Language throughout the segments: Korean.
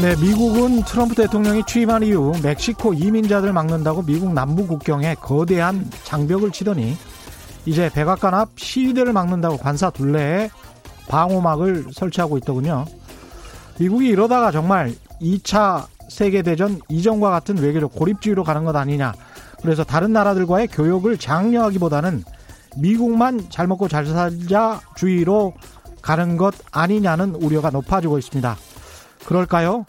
네, 미국은 트럼프 대통령이 취임한 이후 멕시코 이민자들 막는다고 미국 남부 국경에 거대한 장벽을 치더니 이제 백악관 앞 시위대를 막는다고 관사 둘레에 방호막을 설치하고 있더군요. 미국이 이러다가 정말 2차 세계대전 이전과 같은 외교적 고립주의로 가는 것 아니냐. 그래서 다른 나라들과의 교역을 장려하기보다는 미국만 잘 먹고 잘 살자 주의로 가는 것 아니냐는 우려가 높아지고 있습니다. 그럴까요?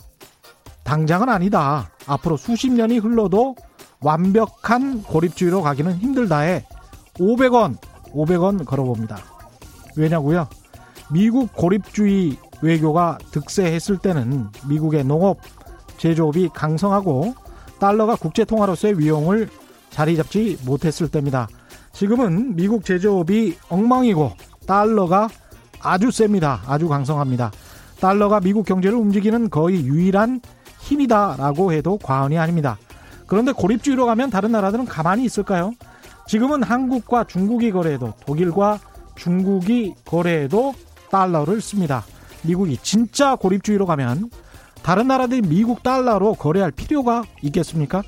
당장은 아니다. 앞으로 수십 년이 흘러도 완벽한 고립주의로 가기는 힘들다에 500원, 500원 걸어봅니다. 왜냐고요? 미국 고립주의 외교가 득세했을 때는 미국의 농업, 제조업이 강성하고 달러가 국제통화로서의 위용을 자리 잡지 못했을 때입니다. 지금은 미국 제조업이 엉망이고 달러가 아주 셉니다. 아주 강성합니다. 달러가 미국 경제를 움직이는 거의 유일한 힘이다라고 해도 과언이 아닙니다. 그런데 고립주의로 가면 다른 나라들은 가만히 있을까요? 지금은 한국과 중국이 거래해도 독일과 중국이 거래해도 달러를 씁니다. 미국이 진짜 고립주의로 가면 다른 나라들이 미국 달러로 거래할 필요가 있겠습니까?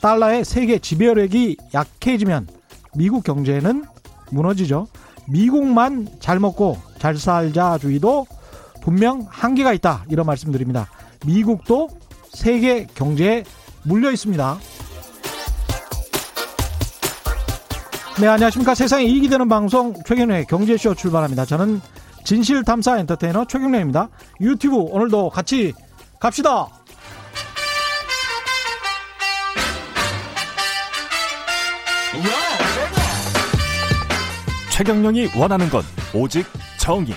달러의 세계 지배력이 약해지면 미국 경제는 무너지죠. 미국만 잘 먹고 잘 살자주의도 분명 한계가 있다. 이런 말씀드립니다. 미국도 세계 경제에 물려 있습니다. 네, 안녕하십니까. 세상에 이익이 되는 방송 최경련의 경제쇼 출발합니다. 저는 진실탐사 엔터테이너 최경련입니다. 유튜브 오늘도 같이 갑시다. 최경영이 원하는 건 오직 정의.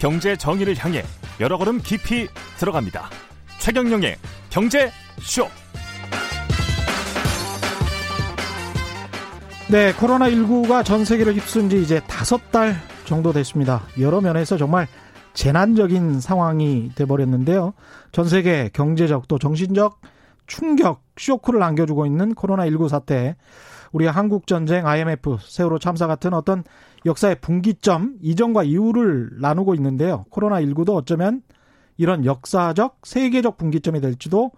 경제 정의를 향해 여러 걸음 깊이 들어갑니다. 최경영의 경제 쇼. 네, 코로나19가 전 세계를 휩쓴 지 이제 다섯 달 정도 됐습니다. 여러 면에서 정말 재난적인 상황이 돼버렸는데요. 전 세계 경제적 또 정신적 충격, 쇼크를 안겨주고 있는 코로나19 사태. 우리 한국 전쟁, IMF, 세월호 참사 같은 어떤 역사의 분기점 이전과 이후를 나누고 있는데요. 코로나19도 어쩌면 이런 역사적 세계적 분기점이 될지도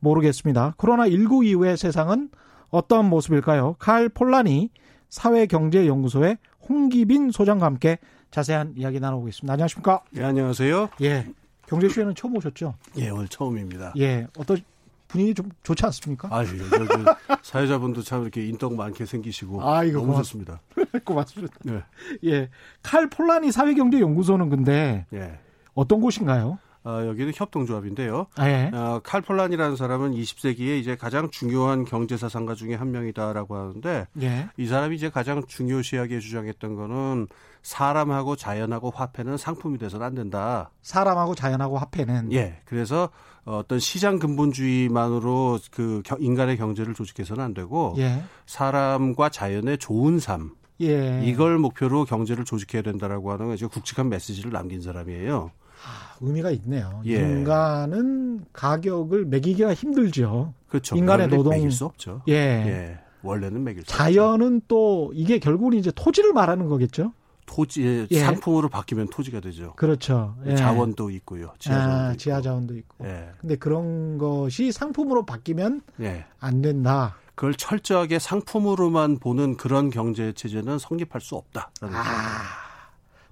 모르겠습니다. 코로나19 이후의 세상은 어떤 모습일까요? 칼 폴라니 사회경제연구소의 홍기빈 소장과 함께 자세한 이야기 나눠보겠습니다. 안녕하십니까? 예, 안녕하세요. 예. 경제쇼에는 처음 오셨죠? 예, 오늘 처음입니다. 예. 어떤 분위기 좀 좋지 않습니까? 아, 예. 저기 사회자분도 참 이렇게 인덕 많게 생기시고 아, 이거 너무 고맙- 좋습니다. 고맙습니다. 네. 예. 칼 폴라니 사회경제연구소는 근데 예. 어떤 곳인가요? 아, 여기는 협동조합인데요. 아, 예. 어, 칼 폴란이라는 사람은 20세기에 이제 가장 중요한 경제 사상가 중에 한 명이다라고 하는데 예. 이 사람이 이제 가장 중요시하게 주장했던 거는 사람하고 자연하고 화폐는 상품이 돼서는 안 된다. 사람하고 자연하고 화폐는 예. 그래서 어떤 시장 근본주의만으로 그 겨- 인간의 경제를 조직해서는 안 되고 예. 사람과 자연의 좋은 삶 예. 이걸 목표로 경제를 조직해야 된다라고 하는 아주 굵직한 메시지를 남긴 사람이에요. 의미가 있네요. 예. 인간은 가격을 매기기가 힘들죠. 그렇죠. 인간의 노동- 매길 수 없죠. 예. 예. 원래는 매길 수 없죠. 자연은 또 이게 결국은 이제 토지를 말하는 거겠죠. 토지의 예. 상품으로 바뀌면 토지가 되죠. 그렇죠. 예. 자원도 있고요. 지하 자원도 아, 있고. 지하 자원도 있고. 예. 근데 그런 것이 상품으로 바뀌면 예. 안 된다. 그걸 철저하게 상품으로만 보는 그런 경제 체제는 성립할 수 없다라는 아. 거죠.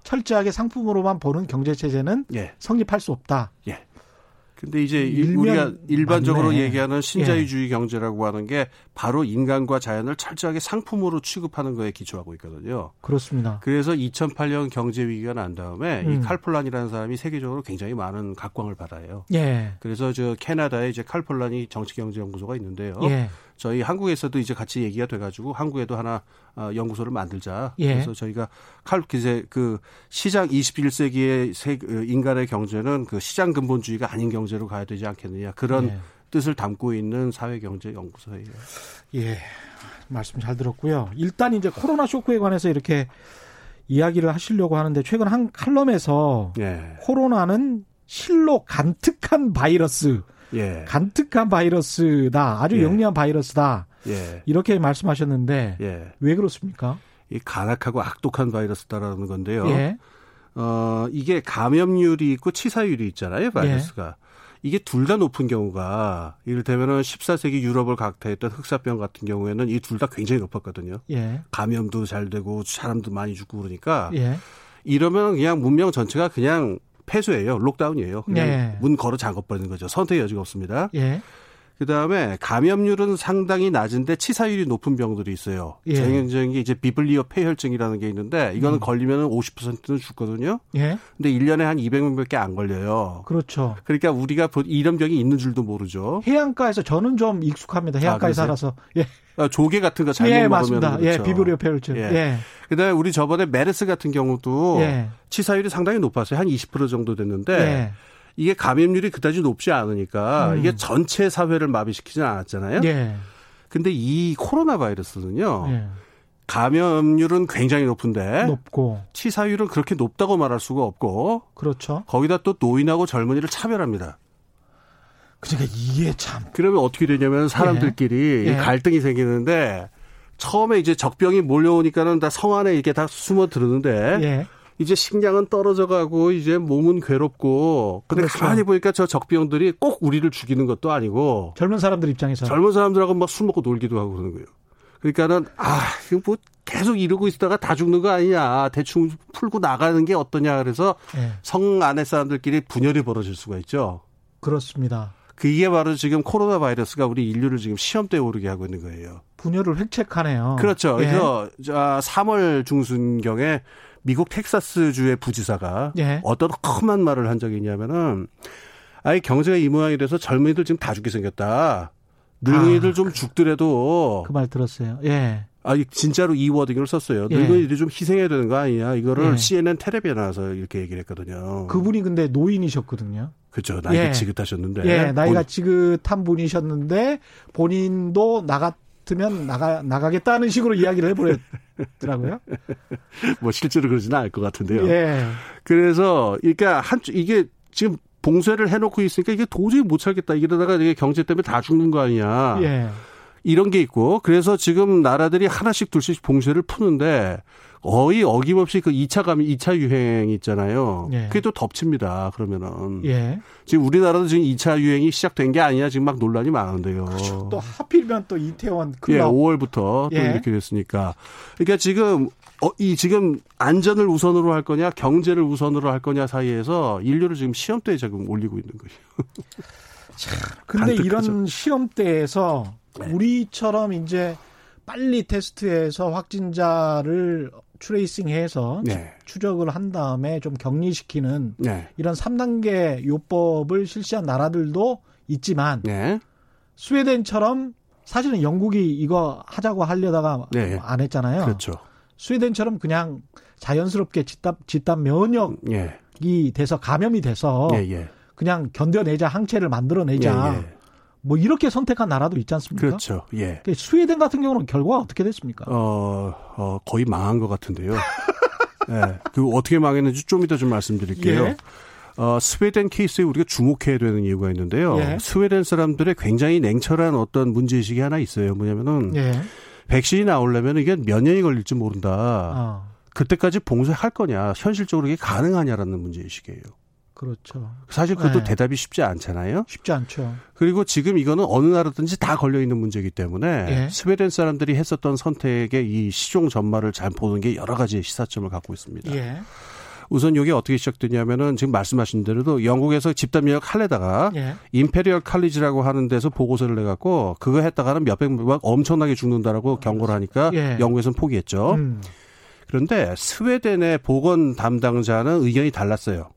철저하게 상품으로만 보는 경제 체제는 예. 성립할 수 없다. 예. 근데 이제 우리가 일반적으로 맞네. 얘기하는 신자유주의 경제라고 하는 게 바로 인간과 자연을 철저하게 상품으로 취급하는 거에 기초하고 있거든요. 그렇습니다. 그래서 2008년 경제 위기가 난 다음에 이 음. 칼폴란이라는 사람이 세계적으로 굉장히 많은 각광을 받아요. 예. 그래서 저 캐나다에 이제 칼폴란이 정치경제연구소가 있는데요. 예. 저희 한국에서도 이제 같이 얘기가 돼가지고 한국에도 하나 어, 연구소를 만들자. 예. 그래서 저희가 칼 기세 그 시장 21세기의 세, 어, 인간의 경제는 그 시장 근본주의가 아닌 경제로 가야 되지 않겠느냐 그런 예. 뜻을 담고 있는 사회경제연구소예요. 예. 말씀 잘 들었고요. 일단 이제 코로나 쇼크에 관해서 이렇게 이야기를 하시려고 하는데 최근 한 칼럼에서 예, 코로나는 실로 간특한 바이러스, 예, 간특한 바이러스다. 아주 예. 영리한 바이러스다. 예, 이렇게 말씀하셨는데 예. 왜 그렇습니까? 이 간악하고 악독한 바이러스다라는 건데요. 예. 어, 이게 감염률이 있고 치사율이 있잖아요, 바이러스가. 이게 둘 다 높은 경우가 이를테면은 14세기 유럽을 강타했던 흑사병 같은 경우에는 이 둘 다 굉장히 높았거든요. 예. 감염도 잘 되고 사람도 많이 죽고 그러니까 예. 이러면 그냥 문명 전체가 그냥 폐쇄예요. 록다운이에요. 그냥 예. 문 걸어 잠궈버리는 거죠. 선택의 여지가 없습니다. 예. 그다음에 감염률은 상당히 낮은데 치사율이 높은 병들이 있어요. 예. 전형적인 게 이제 비블리오 폐혈증이라는 게 있는데 이거는 음. 걸리면 50%는 죽거든요. 예. 근데 1년에 한 200명밖에 안 걸려요. 그렇죠. 그러니까 우리가 보- 이런 병이 있는 줄도 모르죠. 해안가에서 저는 좀 익숙합니다. 해안가에 아? 살아서. 예. 아, 조개 같은 거 잘못 예, 먹으면 맞습니다. 그렇죠. 예, 비브리오 페울증. 예. 예. 그다음에 우리 저번에 메르스 같은 경우도 예. 치사율이 상당히 높았어요. 한 20% 정도 됐는데 예. 이게 감염률이 그다지 높지 않으니까 음. 이게 전체 사회를 마비시키지는 않았잖아요. 예. 근데 이 코로나 바이러스는요. 예. 감염률은 굉장히 높은데 높고. 치사율은 그렇게 높다고 말할 수가 없고 그렇죠. 거기다 또 노인하고 젊은이를 차별합니다. 그러니까 이게 참. 그러면 어떻게 되냐면 사람들끼리 예. 이 갈등이 생기는데 처음에 이제 적병이 몰려오니까는 다 성 안에 이렇게 다 숨어 들었는데 예. 이제 식량은 떨어져 가고 이제 몸은 괴롭고 근데 그렇죠. 가만히 보니까 저 적병들이 꼭 우리를 죽이는 것도 아니고 젊은 사람들 입장에서. 젊은 사람들하고 막 술 먹고 놀기도 하고 그러는 거예요. 그러니까는 아 이거 뭐 계속 이러고 있다가 다 죽는 거 아니냐 대충 풀고 나가는 게 어떠냐 그래서 예. 성 안에 사람들끼리 분열이 벌어질 수가 있죠. 그렇습니다. 그게 바로 지금 코로나 바이러스가 우리 인류를 지금 시험대에 오르게 하고 있는 거예요. 분열을 획책하네요. 그렇죠. 예. 그래서 자, 3월 중순경에 미국 텍사스주의 부지사가 예. 어떤 험한 말을 한 적이 있냐면은 아예 경제가 이 모양이 돼서 젊은이들 지금 다 죽게 생겼다. 늙은이들 아, 좀 죽더라도 그 말 들었어요. 예. 아, 이 진짜로 이 워딩을 썼어요. 예. 늙은이들이 좀 희생해야 되는 거 아니냐. 이거를 예. CNN 텔레비에 나와서 이렇게 얘기를 했거든요. 그분이 근데 노인이셨거든요. 그렇죠. 나이가 예. 지긋하셨는데. 예, 나이가 본- 지긋한 분이셨는데 본인도 나 같으면 나가 나가겠다는 식으로 이야기를 해버렸더라고요. 뭐 실제로 그러지는 않을 것 같은데요. 예, 그래서 그러니까 한 이게 지금 봉쇄를 해놓고 있으니까 이게 도저히 못 살겠다. 이러다가 이게 경제 때문에 다 죽는 거 아니냐. 예, 이런 게 있고 그래서 지금 나라들이 하나씩 둘씩 봉쇄를 푸는데 거의 어김없이 그 2차 감 2차 유행 있잖아요. 예. 그게 또 덮칩니다. 그러면은 예. 지금 우리나라도 지금 2차 유행이 시작된 게 아니냐 지금 막 논란이 많은데요. 또 하필이면 또 이태원 어. 예, 클럽. 5월부터 또 예. 이렇게 됐으니까. 그러니까 지금 어, 이 지금 안전을 우선으로 할 거냐, 경제를 우선으로 할 거냐 사이에서 인류를 지금 시험대에 지금 올리고 있는 거예요. 근데 간특하죠. 이런 시험대에서 네. 우리처럼 이제 빨리 테스트해서 확진자를 트레이싱해서 네. 추적을 한 다음에 좀 격리시키는 네. 이런 3단계 요법을 실시한 나라들도 있지만 네. 스웨덴처럼 사실은 영국이 이거 하자고 하려다가 네. 안 했잖아요. 그렇죠. 스웨덴처럼 그냥 자연스럽게 집단, 집단 면역이 예. 돼서 감염이 돼서 예, 예. 그냥 견뎌내자 항체를 만들어내자. 뭐 이렇게 선택한 나라도 있지 않습니까? 그렇죠. 예. 그 스웨덴 같은 경우는 결과가 어떻게 됐습니까? 어, 어, 거의 망한 것 같은데요. 예. 그 어떻게 망했는지 좀 이따 좀 말씀드릴게요. 예. 어, 스웨덴 케이스에 우리가 주목해야 되는 이유가 있는데요. 예. 스웨덴 사람들의 굉장히 냉철한 어떤 문제의식이 하나 있어요. 뭐냐면은 예. 백신이 나오려면 이게 몇 년이 걸릴지 모른다. 어, 그때까지 봉쇄할 거냐, 현실적으로 이게 가능하냐라는 문제의식이에요. 그렇죠. 사실 그것도 네. 대답이 쉽지 않잖아요. 쉽지 않죠. 그리고 지금 이거는 어느 나라든지 다 걸려 있는 문제이기 때문에 예. 스웨덴 사람들이 했었던 선택의 이 시종 전말을 잘 보는 게 여러 가지 시사점을 갖고 있습니다. 예. 우선 이게 어떻게 시작되냐면은 지금 말씀하신 대로도 영국에서 집단 면역 할래다가 예. 임페리얼 칼리지라고 하는 데서 보고서를 내 갖고 그거 했다가는 몇백 명 엄청나게 죽는다라고 경고를 하니까 예. 영국에서는 포기했죠. 음. 그런데 스웨덴의 보건 담당자는 의견이 달랐어요.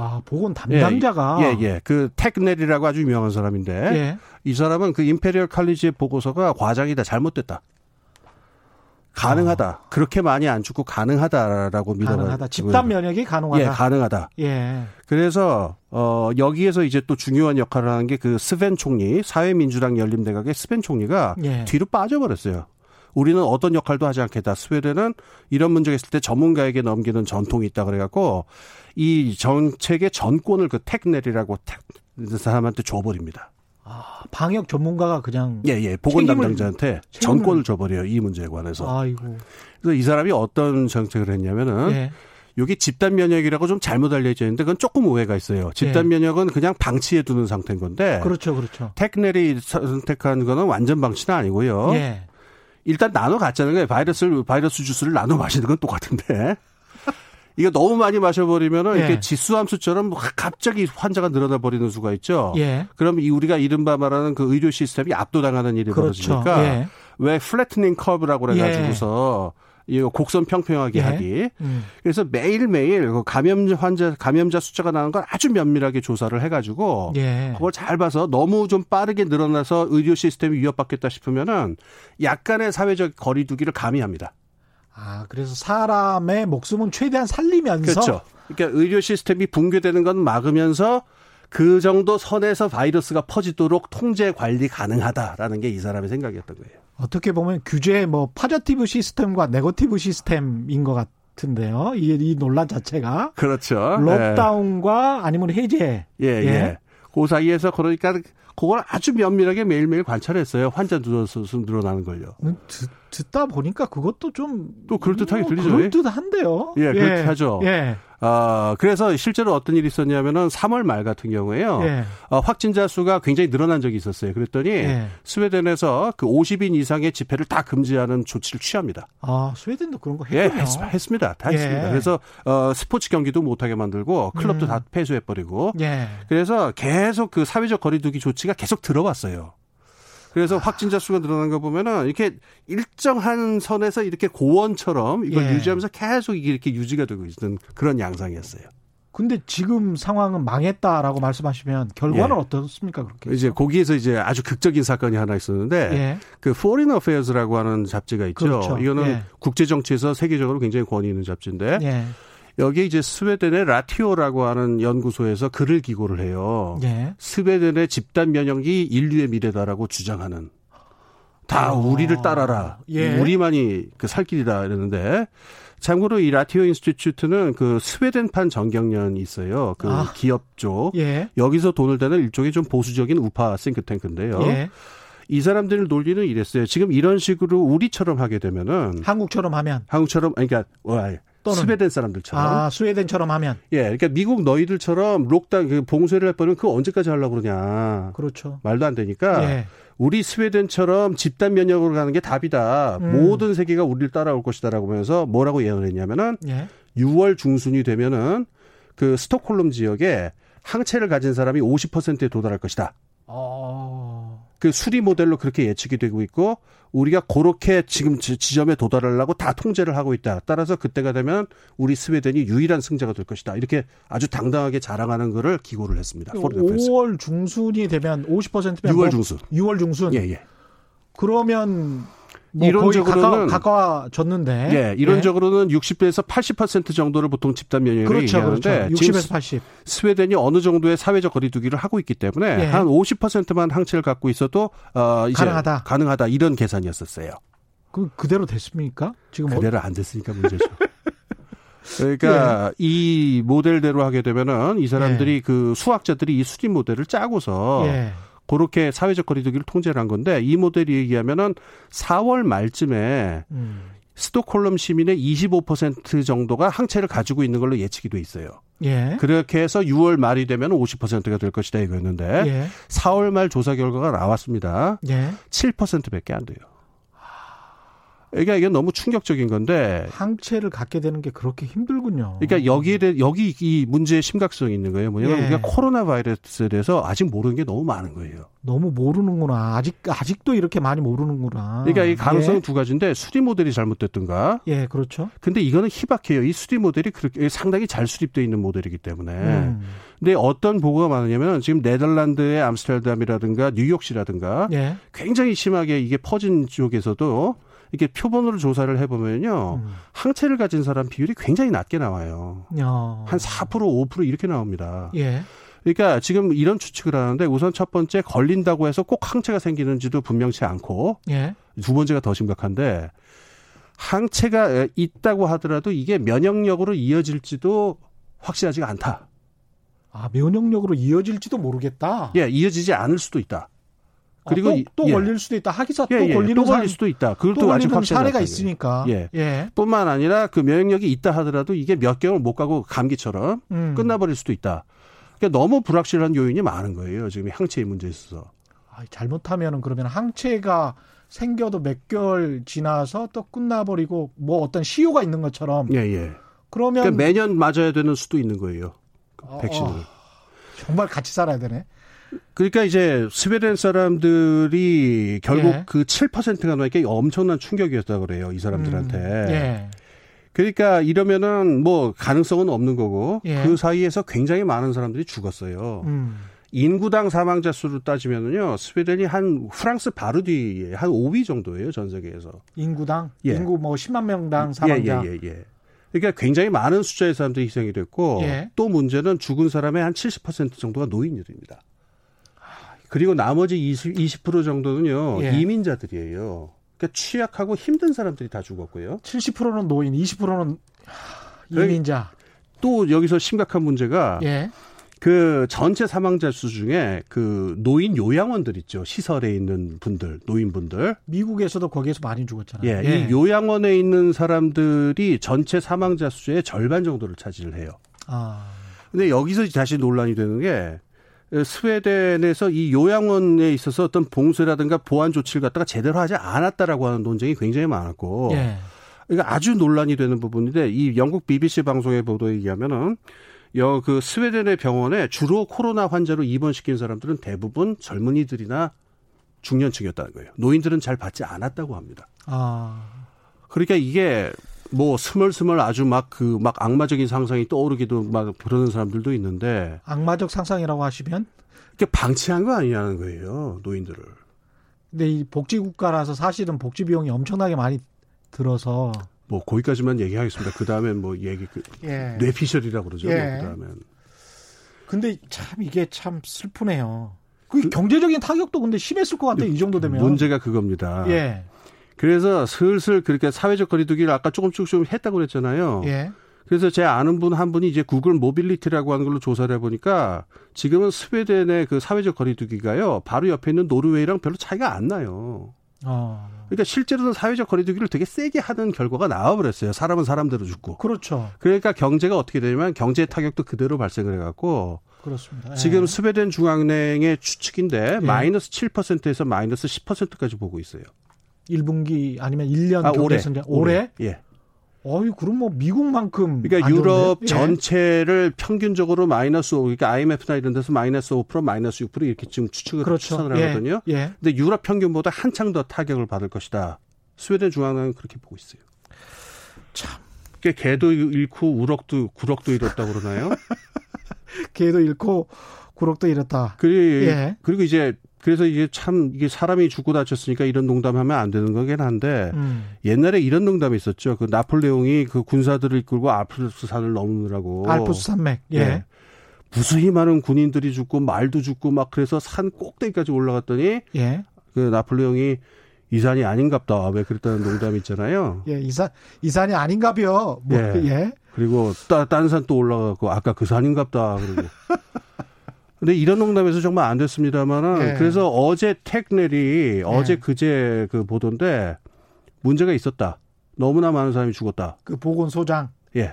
아, 보건 담당자가 예, 예. 그 텍넬이라고 아주 유명한 사람인데 예. 이 사람은 그 임페리얼 칼리지의 보고서가 과장이다, 잘못됐다. 가능하다. 그렇게 많이 안 죽고 가능하다라고 믿어. 가능하다. 집단 면역이 가능하다. 예, 가능하다. 예. 그래서 어 여기에서 이제 또 중요한 역할을 하는 게 그 스벤 총리, 사회민주당 연립내각의 스벤 총리가 예. 뒤로 빠져버렸어요. 우리는 어떤 역할도 하지 않겠다. 스웨덴은 이런 문제가 있을 때 전문가에게 넘기는 전통이 있다 그래갖고 이 정책의 전권을 그 텍넬이라고 텍 사람한테 줘버립니다. 아, 방역 전문가가 그냥 예, 예. 보건 책임을- 담당자한테 책임을- 전권을 줘버려요. 이 문제에 관해서. 아이고. 그래서 이 사람이 어떤 정책을 했냐면은 예. 요게 집단 면역이라고 좀 잘못 알려져 있는데 그건 조금 오해가 있어요. 집단 예. 면역은 그냥 방치해 두는 상태인 건데 그렇죠, 그렇죠. 테크넬이 선택한 거는 완전 방치는 아니고요. 예. 일단 나눠 갔잖아요. 바이러스를 바이러스 주스를 나눠 마시는 건 똑같은데. 이거 너무 많이 마셔버리면은 예. 이렇게 지수함수처럼 갑자기 환자가 늘어나 버리는 수가 있죠. 예. 그럼 이 우리가 이른바 말하는 그 의료 시스템이 압도당하는 일이 그렇죠. 벌어지니까 예. 왜 flattening curve라고 그래가지고서 이거 곡선 평평하게 예. 하기. 음. 그래서 매일매일 그 감염 환자 감염자 숫자가 나는 걸 아주 면밀하게 조사를 해 가지고 예. 그걸 잘 봐서 너무 좀 빠르게 늘어나서 의료 시스템이 위협받겠다 싶으면은 약간의 사회적 거리두기를 가미합니다. 아, 그래서 사람의 목숨은 최대한 살리면서 그렇죠. 그러니까 의료 시스템이 붕괴되는 건 막으면서 그 정도 선에서 바이러스가 퍼지도록 통제 관리 가능하다라는 게 이 사람의 생각이었던 거예요. 어떻게 보면 규제 뭐 positive 시스템과 negative 시스템인 것 같은데요. 이, 이 논란 자체가 그렇죠. lockdown과 아니면 해제. 예, 예. 예. 그 사이에서 그러니까 그걸 아주 면밀하게 매일매일 관찰했어요. 환자 늘어서 늘어나는 걸요. 듣, 듣다 보니까 그것도 좀 또 그럴듯하게 뭐 들리죠. 그럴듯한데요. 예, 그럴듯하죠. 예. 아, 그래서 실제로 어떤 일이 있었냐면은 3월 말 같은 경우에요. 예. 어, 확진자 수가 굉장히 늘어난 적이 있었어요. 그랬더니 예. 스웨덴에서 그 50인 이상의 집회를 다 금지하는 조치를 취합니다. 아, 스웨덴도 그런 거 예, 했군요. 했, 습니다다 예. 했습니다. 그래서 어, 스포츠 경기도 못 하게 만들고 클럽도 음. 다 폐쇄해 버리고 예. 그래서 계속 그 사회적 거리두기 조치가 계속 들어왔어요. 그래서 아. 확진자 수가 늘어난 거 보면은 이렇게 일정한 선에서 이렇게 고원처럼 이걸 예. 유지하면서 계속 이게 이렇게 유지가 되고 있는 그런 양상이었어요. 근데 지금 상황은 망했다라고 말씀하시면 결과는 예. 어떻습니까? 그렇게. 이제 거기에서 이제 아주 극적인 사건이 하나 있었는데 예. 그 Foreign Affairs라고 하는 잡지가 있죠. 그렇죠. 이거는 예. 국제 정치에서 세계적으로 굉장히 권위 있는 잡지인데 예. 여기 이제 스웨덴의 라티오라고 하는 연구소에서 글을 기고를 해요. 예. 스웨덴의 집단 면역이 인류의 미래다라고 주장하는 다 아. 우리를 따라라. 예. 우리만이 그 살 길이다 이러는데 참고로 이 Ratio Institute는 그 스웨덴판 전경련이 있어요. 그 아. 기업 쪽. 예. 여기서 돈을 대는 일종의 좀 보수적인 우파 싱크탱크인데요. 예. 이 사람들 논리는 이랬어요. 지금 이런 식으로 우리처럼 하게 되면은 한국처럼 하면 한국처럼 그러니까 와, 또는 스웨덴 사람들처럼 아, 스웨덴처럼 하면 예, 그러니까 미국 너희들처럼 lockdown 그 봉쇄를 해버리면 그거 언제까지 하려고 그러냐. 그렇죠. 말도 안 되니까 예. 우리 스웨덴처럼 집단 면역으로 가는 게 답이다. 음. 모든 세계가 우리를 따라올 것이다라고 하면서 뭐라고 예언했냐면은 예. 6월 중순이 되면은 그 스톡홀름 지역에 항체를 가진 사람이 50%에 도달할 것이다. 어. 그 수리 모델로 그렇게 예측이 되고 있고 우리가 그렇게 지금 지- 지점에 도달하려고 다 통제를 하고 있다. 따라서 그때가 되면 우리 스웨덴이 유일한 승자가 될 것이다. 이렇게 아주 당당하게 자랑하는 거를 기고를 했습니다. Foreign Affairs. 5월 중순이 되면 50%면 6월 중순. 6월 중순. 예, 예. 그러면 뭐 이론적으로는 가까워, 가까워 졌는데. 예, 이론적으로는 60에서 80% 정도를 보통 집단 면역을 예. 그렇죠, 얘기하는데 그렇죠. 지금 60에서 80. 스웨덴이 어느 정도의 사회적 거리두기를 하고 있기 때문에 예. 한 50%만 항체를 갖고 있어도 어 이제 가능하다. 가능하다 이런 계산이었었어요. 그 그대로 됐습니까? 지금 어, 그대로 안 됐으니까 문제죠. 그러니까 이 모델대로 하게 되면은 이 사람들이 그 수학자들이 이 수리 모델을 짜고서 예. 그렇게 사회적 거리두기를 통제를 한 건데 이 모델이 얘기하면은 4월 말쯤에 음. 스톡홀름 시민의 25% 정도가 항체를 가지고 있는 걸로 예측이 돼 있어요. 예. 그렇게 해서 6월 말이 되면 50%가 될 것이다 이거였는데 예. 4월 말 조사 결과가 나왔습니다. 예. 7%밖에 안 돼요. 그러니까 이게 너무 충격적인 건데 항체를 갖게 되는 게 그렇게 힘들군요. 그러니까 여기에 대해 여기 이 문제의 심각성이 있는 거예요. 뭐냐면 예. 우리가 코로나 바이러스에 대해서 아직 모르는 게 너무 많은 거예요. 너무 모르는구나. 아직 아직도 이렇게 많이 모르는구나. 그러니까 이 가능성은 예. 두 가지인데 수리 모델이 잘못됐든가. 예, 그렇죠. 근데 이거는 희박해요. 이 수리 모델이 그렇게 상당히 잘 수립되어 있는 모델이기 때문에. 음. 근데 어떤 보고가 많으냐면 지금 네덜란드의 암스테르담이라든가 뉴욕시라든가 예. 굉장히 심하게 이게 퍼진 쪽에서도 이렇게 표본으로 조사를 해보면요. 음. 항체를 가진 사람 비율이 굉장히 낮게 나와요. 야. 한4% 5% 이렇게 나옵니다. 예. 그러니까 지금 이런 추측을 하는데 우선 첫 번째 걸린다고 해서 꼭 항체가 생기는지도 분명치 않고 예. 두 번째가 더 심각한데 항체가 있다고 하더라도 이게 면역력으로 이어질지도 확실하지가 않다. 아, 면역력으로 이어질지도 모르겠다. 예, 이어지지 않을 수도 있다. 그리고 아, 또, 또 예. 걸릴 수도 있다. 하기사 예, 또 예. 걸리는 또 걸릴 수도 있다. 그걸 또, 또 아직 확 사례가 있으니까. 예. 예. 뿐만 아니라 그 면역력이 있다 하더라도 이게 몇 개월 못 가고 감기처럼 음. 끝나버릴 수도 있다. 그러니까 너무 불확실한 요인이 많은 거예요. 지금 항체의 문제에 있어서. 아, 잘못하면은 그러면 항체가 생겨도 몇 개월 지나서 또 끝나버리고 뭐 어떤 시효가 있는 것처럼. 예, 예. 그러면 그러니까 매년 맞아야 되는 수도 있는 거예요. 어, 백신을. 어, 정말 같이 살아야 되네. 그러니까 이제 스웨덴 사람들이 결국 예. 그 7%가 넘게 엄청난 충격이었다 그래요. 이 사람들한테. 음, 예. 그러니까 이러면은 뭐 가능성은 없는 거고 예. 그 사이에서 굉장히 많은 사람들이 죽었어요. 음. 인구당 사망자 수로 따지면은요, 스웨덴이 한 프랑스 바로 뒤에 한 5위 정도예요, 전 세계에서. 인구당? 예. 인구 뭐 10만 명당 사망자. 예, 예, 예, 예. 그러니까 굉장히 많은 숫자의 사람들이 희생이 됐고, 예. 또 문제는 죽은 사람의 한 70% 정도가 노인들입니다. 그리고 나머지 20, 20% 정도는요, 예. 이민자들이에요. 그러니까 취약하고 힘든 사람들이 다 죽었고요. 70%는 노인, 20%는 이민자. 또 여기서 심각한 문제가 예. 그 전체 사망자 수 중에 그 노인 요양원들 있죠. 시설에 있는 분들, 노인분들. 미국에서도 거기에서 많이 죽었잖아요. 예, 예. 이 요양원에 있는 사람들이 전체 사망자 수의 절반 정도를 차지를 해요. 아. 근데 여기서 다시 논란이 되는 게 스웨덴에서 이 요양원에 있어서 어떤 봉쇄라든가 보안 조치를 갖다가 제대로 하지 않았다라고 하는 논쟁이 굉장히 많았고. 예. 그러니까 아주 논란이 되는 부분인데 이 영국 BBC 방송의 보도에 의하면은 여 그 스웨덴의 병원에 주로 코로나 환자로 입원시킨 사람들은 대부분 젊은이들이나 중년층이었다는 거예요. 노인들은 잘 받지 않았다고 합니다. 아. 그러니까 이게 뭐 스멀스멀 아주 막 그막 그 악마적인 상상이 떠오르기도 막 그러는 사람들도 있는데 악마적 상상이라고 하시면 이게 방치한 거 아니냐는 거예요 노인들을. 근데 이 복지국가라서 사실은 복지 비용이 엄청나게 많이 들어서 뭐 거기까지만 얘기하겠습니다. 그 다음엔 뭐 얘기 그 예. 뇌피셜이라고 그러죠. 뭐 예. 뭐그 다음엔. 근데 참 이게 참 슬프네요. 그, 그 경제적인 타격도 근데 심했을 것 같아요. 이 정도 되면. 문제가 그겁니다. 예. 그래서 슬슬 그렇게 사회적 거리두기를 아까 조금씩 좀 했다고 그랬잖아요. 예. 그래서 제 아는 분 한 분이 이제 구글 mobility라고 하는 걸로 조사를 해보니까 지금은 스웨덴의 그 사회적 거리두기가요. 바로 옆에 있는 노르웨이랑 별로 차이가 안 나요. 어. 그러니까 실제로는 사회적 거리두기를 되게 세게 하는 결과가 나와버렸어요. 사람은 사람대로 죽고. 그렇죠. 그러니까 경제가 어떻게 되냐면 경제 타격도 그대로 발생을 해갖고. 그렇습니다. 지금 예. 스웨덴 중앙은행의 추측인데 예. 마이너스 7%에서 마이너스 10%까지 보고 있어요. 1분기 아니면 1년 아, 올해. 올해? 올해? 예. 어이 그럼 뭐 미국만큼 그러니까 유럽 예. 전체를 평균적으로 마이너스 5 그러니까 IMF나 이런 데서 마이너스 5% 마이너스 6% 이렇게 지금 추측을 그렇죠. 추산을 예. 하거든요. 예. 근데 유럽 평균보다 한창 더 타격을 받을 것이다. 스웨덴 중앙은행은 그렇게 보고 있어요. 참. 그러니까 개도 잃고 우럭도 구럭도 잃었다고 그러나요? 개도 잃고 구럭도 잃었다. 그리고, 예. 그리고 이제 그래서 이게 참 이게 사람이 죽고 다쳤으니까 이런 농담하면 안 되는 거긴 한데 음. 옛날에 이런 농담이 있었죠. 그 나폴레옹이 그 군사들을 이끌고 알프스 산을 넘느라고 알프스 산맥. 예. 네. 무수히 많은 군인들이 죽고 말도 죽고 막 그래서 산 꼭대기까지 올라갔더니 예. 그 나폴레옹이 이 산이 아닌갑다. 왜 그랬다는 농담이 있잖아요. 예, 이 산, 이 산이 아닌가벼. 뭐, 예. 예. 그리고 딴산 또 올라가고 아까 그 산인갑다. 그리고 근데 이런 농담에서 정말 안 됐습니다만은 예. 그래서 어제 택넬이 예. 어제 그제 그 보도인데 문제가 있었다. 너무나 많은 사람이 죽었다. 그 보건소장. 예.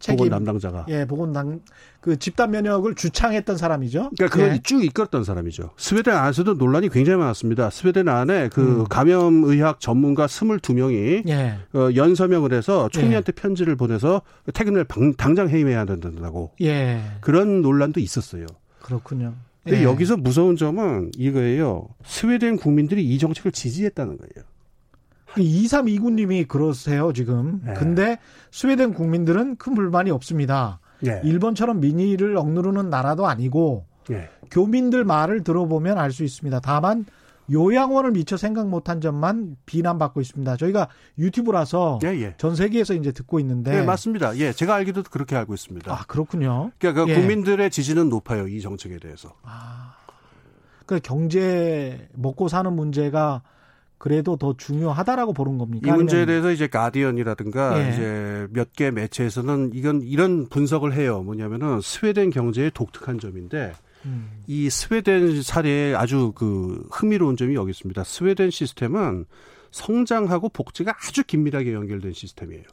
책임, 보건 담당자가. 예, 보건 당, 그 집단 면역을 주창했던 사람이죠. 그러니까 그걸 예. 쭉 이끌었던 사람이죠. 스웨덴 안에서도 논란이 굉장히 많았습니다. 스웨덴 안에 그 음. 감염의학 전문가 22명이 예. 어, 연서명을 해서 총리한테 예. 편지를 보내서 퇴근을 당장 해임해야 된다고. 예. 그런 논란도 있었어요. 그렇군요. 근데 예. 여기서 무서운 점은 이거예요. 스웨덴 국민들이 이 정책을 지지했다는 거예요. 2329님이 그 그러세요, 지금. 네. 근데 스웨덴 국민들은 큰 불만이 없습니다. 네. 일본처럼 민의를 억누르는 나라도 아니고 네. 교민들 말을 들어보면 알 수 있습니다. 다만 요양원을 미처 생각 못한 점만 비난받고 있습니다. 저희가 유튜브라서 예, 예. 전 세계에서 이제 듣고 있는데. 네, 맞습니다. 예, 제가 알기도 그렇게 알고 있습니다. 아, 그렇군요. 그러니까 그 예. 국민들의 지지는 높아요. 이 정책에 대해서. 아. 그 경제 먹고 사는 문제가 그래도 더 중요하다라고 보는 겁니까? 이 문제에 대해서 이제 가디언이라든가 예. 이제 몇 개 매체에서는 이건 이런 분석을 해요. 뭐냐면은 스웨덴 경제의 독특한 점인데 음. 이 스웨덴 사례에 아주 그 흥미로운 점이 여기 있습니다. 스웨덴 시스템은 성장하고 복지가 아주 긴밀하게 연결된 시스템이에요.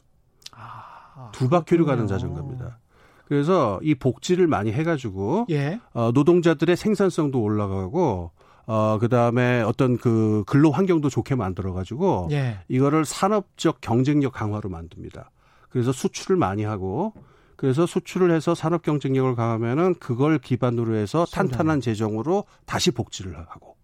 아, 두 바퀴로 가는 자전거입니다. 그래서 이 복지를 많이 해가지고 예. 어, 노동자들의 생산성도 올라가고 어, 그 다음에 어떤 그 근로 환경도 좋게 만들어가지고 예. 이거를 산업적 경쟁력 강화로 만듭니다. 그래서 수출을 많이 하고 그래서 수출을 해서 산업 경쟁력을 강하면은 그걸 기반으로 해서 탄탄한 재정으로 다시 복지를 하고.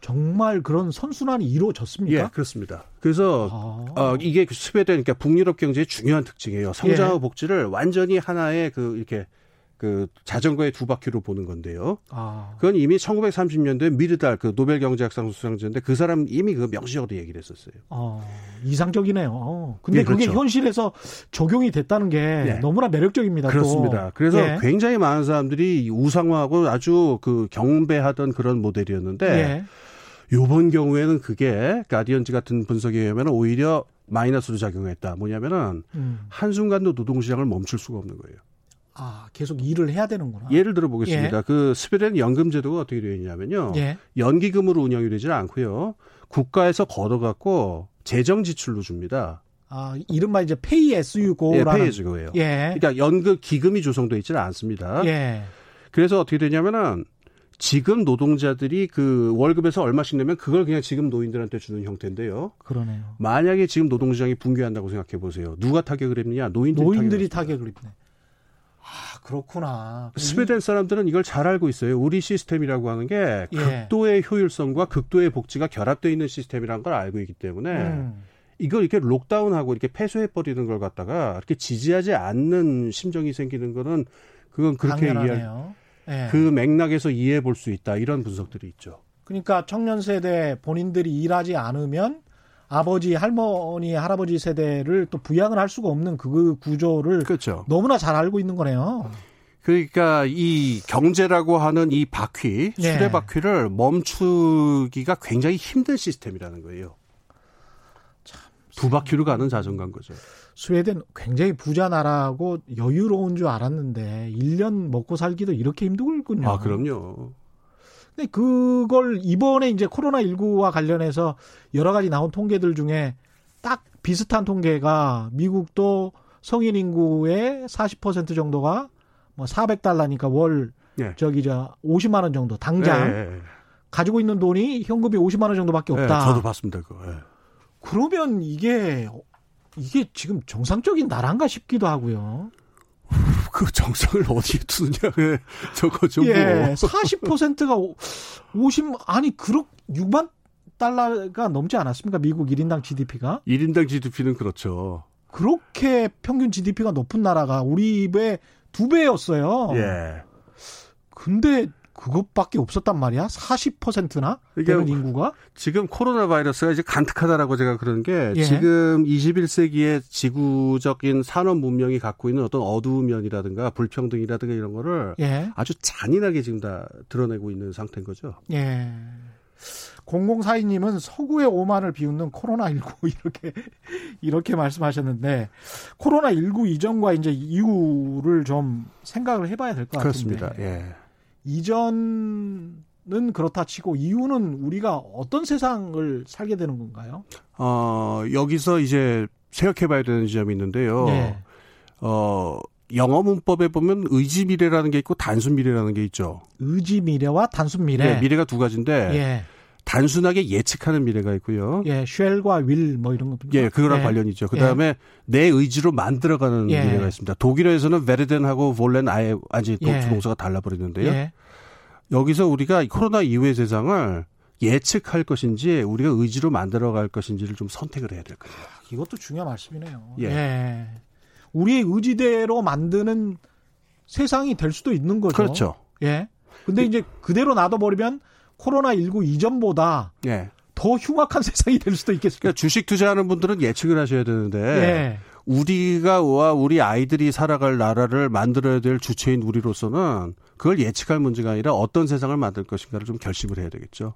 정말 그런 선순환이 이루어졌습니까? 예, 그렇습니다. 그래서 아. 어, 이게 스웨덴 그러니까 북유럽 경제의 중요한 특징이에요. 성장과 예. 복지를 완전히 하나의 그 이렇게 그 자전거의 두 바퀴로 보는 건데요. 아. 그건 이미 1930년도에 미르달 그 노벨 경제학상 수상자인데 그 사람 이미 그 명시적으로 얘기를 했었어요. 아, 이상적이네요. 어. 근데 네, 그게 그렇죠. 현실에서 적용이 됐다는 게 네. 너무나 매력적입니다. 그렇습니다. 또. 그래서 예. 굉장히 많은 사람들이 우상화하고 아주 그 경배하던 그런 모델이었는데 예. 요번 경우에는 그게 가디언즈 같은 분석에 의하면 오히려 마이너스로 작용했다. 뭐냐면은 음. 한순간도 노동시장을 멈출 수가 없는 거예요. 아, 계속 일을 해야 되는구나. 예를 들어 보겠습니다. 예. 그 스웨덴 연금 제도가 어떻게 되어 있냐면요. 예. 연기금으로 운영이 되지 않고요. 국가에서 걷어 갖고 재정 지출로 줍니다. 아, 이른바 이제 페이 SU고라는 예, 페이 SU고예요. 예. 그러니까 연금 기금이 조성되어 있지는 않습니다. 예. 그래서 어떻게 되냐면은 지금 노동자들이 그 월급에서 얼마씩 내면 그걸 그냥 지금 노인들한테 주는 형태인데요. 그러네요. 만약에 지금 노동시장이 붕괴한다고 생각해 보세요. 누가 타격을 했느냐? 노인들이, 노인들이 타격을 입네. 아, 그렇구나. 스웨덴 사람들은 이걸 잘 알고 있어요. 우리 시스템이라고 하는 게 예. 극도의 효율성과 극도의 복지가 결합되어 있는 시스템이라는 걸 알고 있기 때문에 음. 이걸 이렇게 록다운하고 이렇게 폐쇄해 버리는 걸 갖다가 이렇게 지지하지 않는 심정이 생기는 거는 그건 그렇게 이해 예. 그 맥락에서 이해해 볼 수 있다 이런 분석들이 있죠. 그러니까 청년 세대 본인들이 일하지 않으면 아버지, 할머니, 할아버지 세대를 또 부양을 할 수가 없는 그 구조를 그렇죠. 너무나 잘 알고 있는 거네요. 그러니까 이 경제라고 하는 이 바퀴, 네. 수레 바퀴를 멈추기가 굉장히 힘든 시스템이라는 거예요. 두 바퀴로 가는 자전거인 거죠. 스웨덴 굉장히 부자 나라고 여유로운 줄 알았는데 1년 먹고 살기도 이렇게 힘들군요. 아, 그럼요. 근데 그걸 이번에 이제 코로나19와 관련해서 여러 가지 나온 통계들 중에 딱 비슷한 통계가 미국도 성인 인구의 40% 정도가 뭐 400달러니까 월 예. 저기 저 50만 원 정도 당장 예, 예, 예. 가지고 있는 돈이 현금이 50만 원 정도밖에 예, 없다. 저도 봤습니다. 그거. 예. 그러면 이게 이게 지금 정상적인 나라인가 싶기도 하고요. 그 정성을 어디에 두느냐, 그, 저거 좀. 예, 40%가 50, 아니, 그렇, 6만 달러가 넘지 않았습니까? 미국 1인당 GDP가? 1인당 GDP는 그렇죠. 그렇게 평균 GDP가 높은 나라가 우리 입에 두 배였어요. 예. 근데 그것밖에 없었단 말이야? 40%나 되는 인구가? 지금 코로나 바이러스가 이제 간특하다라고 제가 그런 게 예. 지금 21세기의 지구적인 산업 문명이 갖고 있는 어떤 어두운 면이라든가 불평등이라든가 이런 거를 예. 아주 잔인하게 지금 다 드러내고 있는 상태인 거죠. 예. 0042님은 서구의 오만을 비웃는 코로나19 이렇게, 이렇게 말씀하셨는데, 코로나19 이전과 이제 이후를 좀 생각을 해봐야 될 것 같은데. 그렇습니다. 예. 이전은 그렇다 치고 이후는 우리가 어떤 세상을 살게 되는 건가요? 어, 여기서 이제 생각해 봐야 되는 지점이 있는데요. 네. 어, 영어 문법에 보면 의지 미래라는 게 있고 단순 미래라는 게 있죠. 의지 미래와 단순 미래. 네, 미래가 두 가지인데 예. 단순하게 예측하는 미래가 있고요. 예, 쉘과 윌 뭐 이런 것도. 예, 그거랑 예. 관련이죠. 그 다음에 예. 내 의지로 만들어가는 예. 미래가 있습니다. 독일어에서는 베르덴하고 볼렌 아예 아직 예. 동사가 달라버리는데요. 예. 여기서 우리가 코로나 이후의 세상을 예측할 것인지 우리가 의지로 만들어갈 것인지를 좀 선택을 해야 될 거예요. 이것도 중요한 말씀이네요. 예. 예. 우리의 의지대로 만드는 세상이 될 수도 있는 거죠. 그렇죠. 예. 근데 이제 그대로 놔둬버리면 코로나19 이전보다 예. 더 흉악한 세상이 될 수도 있겠습니다. 그러니까 주식 투자하는 분들은 예측을 하셔야 되는데 예. 우리가 와 우리 아이들이 살아갈 나라를 만들어야 될 주체인 우리로서는 그걸 예측할 문제가 아니라 어떤 세상을 만들 것인가를 좀 결심을 해야 되겠죠.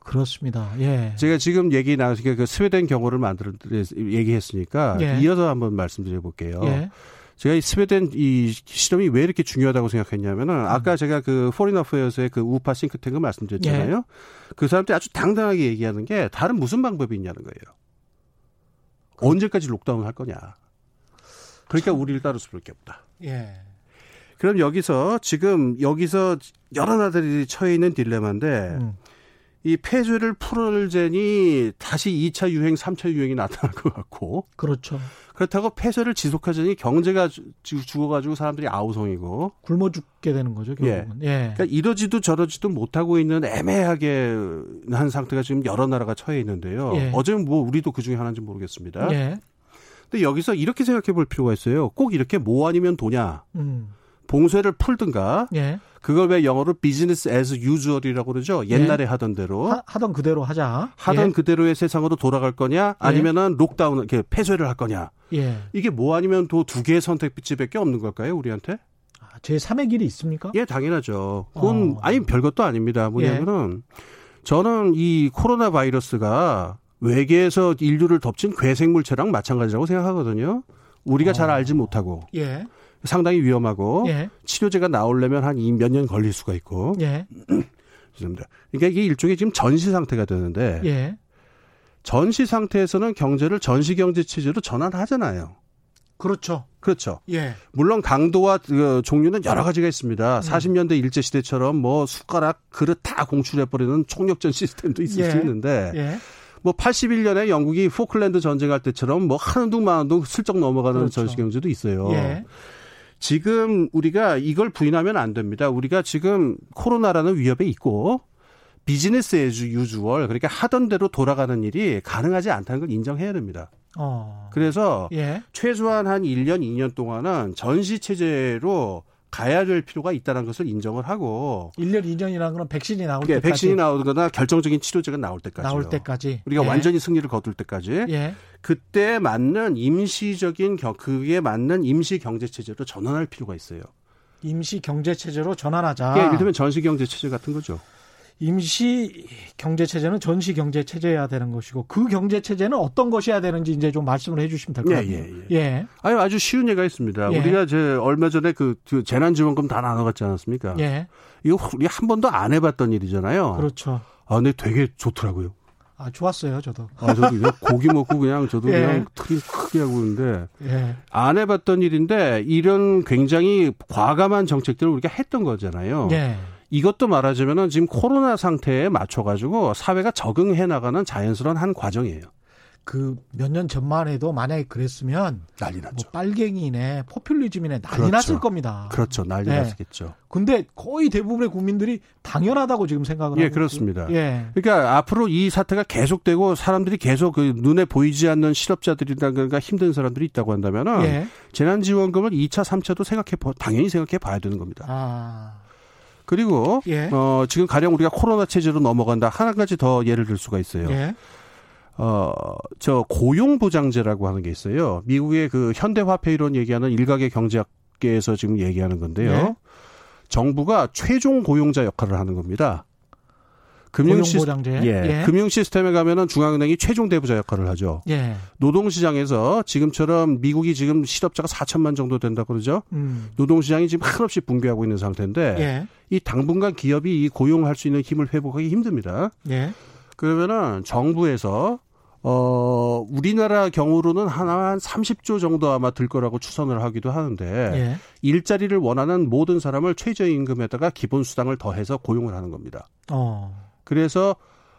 그렇습니다. 예. 제가 지금 얘기 나오시게 그 스웨덴 경우를 만들 얘기했으니까 예. 이어서 한번 말씀드려 볼게요. 예. 제가 이 스웨덴 이 실험이 왜 이렇게 중요하다고 생각했냐면은 음. 아까 제가 그 Foreign Affairs의 그 우파 싱크탱크 말씀드렸잖아요. 예. 그 사람들이 아주 당당하게 얘기하는 게 다른 무슨 방법이 있냐는 거예요. 그... 언제까지 lockdown 할 거냐. 그러니까 참... 우리를 따를 수밖에 없다. 예. 그럼 여기서 지금 여기서 여러 나라들이 처해 있는 딜레마인데 음. 이 폐쇄를 풀을제니 다시 2차 유행, 3차 유행이 나타날 것 같고. 그렇죠. 그렇다고 폐쇄를 지속하자니 경제가 죽어가지고 사람들이 아우성이고 굶어 죽게 되는 거죠. 결국은. 예. 예. 그러니까 이러지도 저러지도 못하고 있는 애매하게 한 상태가 지금 여러 나라가 처해 있는데요. 예. 어제 뭐 우리도 그 중에 하나인지 모르겠습니다. 예. 근데 여기서 이렇게 생각해 볼 필요가 있어요. 꼭 이렇게 뭐 아니면 도냐. 음. 봉쇄를 풀든가 예. 그걸 왜 영어로 business as usual이라고 그러죠. 옛날에 예. 하던 대로 하, 던 그대로 하자. 하던 예. 그대로의 세상으로 돌아갈 거냐, 예. 아니면은 lockdown 이렇게 폐쇄를 할 거냐. 예. 이게 뭐 아니면 또 두 개의 선택지밖에 없는 걸까요, 우리한테? 아, 제 3의 길이 있습니까? 예, 당연하죠. 그건 어. 아니 별것도 아닙니다. 뭐냐면은 저는 이 코로나 바이러스가 외계에서 인류를 덮친 괴생물체랑 마찬가지라고 생각하거든요. 우리가 어. 잘 알지 못하고. 예. 상당히 위험하고 예. 치료제가 나오려면 한 몇 년 걸릴 수가 있고. 예. 죄송합니다. 그러니까 이게 일종의 지금 전시 상태가 되는데 예. 전시 상태에서는 경제를 전시 경제 체제로 전환하잖아요. 그렇죠. 그렇죠. 예. 물론 강도와 그 종류는 여러 가지가 있습니다. 음. 40년대 일제 시대처럼 뭐 숟가락 그릇 다 공출해 버리는 총력전 시스템도 있을 예. 수 있는데 예. 뭐 81년에 영국이 포클랜드 전쟁할 때처럼 뭐 하는 둥 마는 둥 슬쩍 넘어가는 그렇죠. 전시 경제도 있어요. 예. 지금 우리가 이걸 부인하면 안 됩니다. 우리가 지금 코로나라는 위협에 있고 business as usual 그러니까 하던 대로 돌아가는 일이 가능하지 않다는 걸 인정해야 됩니다. 어. 그래서 예. 최소한 한 1년, 2년 동안은 전시 체제로 가야 될 필요가 있다는 것을 인정을 하고 1년 2년이라는 건 백신이 나올 예, 때까지 백신이 나오거나 결정적인 치료제가 나올 때까지 나올 때까지 우리가 예. 완전히 승리를 거둘 때까지 예. 그때 맞는 임시적인 그에 맞는 임시 경제 체제로 전환할 필요가 있어요. 임시 경제 체제로 전환하자. 예, 예를 들면 전시 경제 체제 같은 거죠. 임시 경제 체제는 전시 경제 체제여야 되는 것이고 그 경제 체제는 어떤 것이어야 되는지 이제 좀 말씀을 해주시면 될 것 같아요. 예, 예, 예. 예. 아니 아주 쉬운 예가 있습니다. 예. 우리가 제 얼마 전에 그, 그 재난지원금 다 나눠갔지 않았습니까? 예. 이거 우리 한 번도 안 해봤던 일이잖아요. 그렇죠. 아 근데 되게 좋더라고요. 아 좋았어요, 저도. 아 저도 그냥 고기 먹고 그냥 저도 예. 그냥 트림 크게 하고 있는데 예. 안 해봤던 일인데 이런 굉장히 과감한 정책들을 우리가 했던 거잖아요. 예. 이것도 말하자면은 지금 코로나 상태에 맞춰가지고 사회가 적응해 나가는 자연스러운 한 과정이에요. 그 몇 년 전만 해도 만약에 그랬으면 난리 났죠. 뭐 빨갱이네 포퓰리즘이네 난리 그렇죠. 났을 겁니다. 그렇죠. 난리 네. 났겠죠. 근데 거의 대부분의 국민들이 당연하다고 지금 생각을 예, 하고 그렇습니다. 예. 그러니까 앞으로 이 사태가 계속되고 사람들이 계속 그 눈에 보이지 않는 실업자들이라든가 힘든 사람들이 있다고 한다면은 예. 재난지원금을 2차, 3차도 생각해 당연히 생각해 봐야 되는 겁니다. 아. 그리고 예. 어 지금 가령 우리가 코로나 체제로 넘어간다. 한 가지 더 예를 들 수가 있어요. 예. 어 저 고용 보장제라고 하는 게 있어요. 미국의 그 현대화폐 이론 얘기하는 일각의 경제학계에서 지금 얘기하는 건데요. 예. 정부가 최종 고용자 역할을 하는 겁니다. 금융 시 예, 예. 금융 시스템에 가면은 중앙은행이 최종 대부자 역할을 하죠. 예. 노동 시장에서 지금처럼 미국이 지금 실업자가 4천만 정도 된다 그러죠. 음. 노동 시장이 지금 한없이 붕괴하고 있는 상태인데 예. 이 당분간 기업이 이 고용할 수 있는 힘을 회복하기 힘듭니다. 예. 그러면은 정부에서 어, 우리나라 경우로는 하나 한 30조 정도 아마 들 거라고 추산을 하기도 하는데 예. 일자리를 원하는 모든 사람을 최저임금에다가 기본 수당을 더해서 고용을 하는 겁니다. 어. 그래서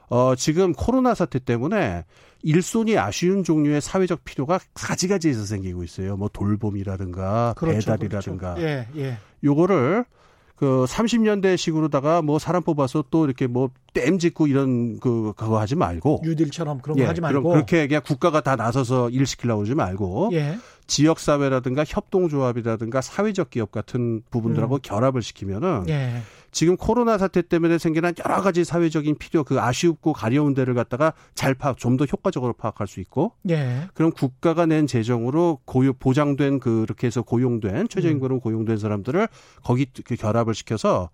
어 지금 코로나 사태 때문에 일손이 아쉬운 종류의 사회적 필요가 가지가지에서 생기고 있어요. 뭐 돌봄이라든가 그렇죠, 배달이라든가. 그렇죠. 예, 예. 요거를 그 30년대 식으로다가 뭐 사람 뽑아서 또 이렇게 뭐댐 짓고 이런 그 그거 하지 말고 뉴딜처럼 그런 거 예, 하지 말고 그렇게 그냥 국가가 다 나서서 일 시키려고 하지 말고 예. 지역 사회라든가 협동조합이라든가 사회적 기업 같은 부분들하고 음. 결합을 시키면은 예. 지금 코로나 사태 때문에 생기는 여러 가지 사회적인 필요 그 아쉬웠고 가려운 데를 갖다가 잘 파악 좀 더 효과적으로 파악할 수 있고 예. 그럼 국가가 낸 재정으로 고용 보장된 그렇게 해서 고용된 최저임금으로 음. 고용된 사람들을 거기 그 결합을 시켜서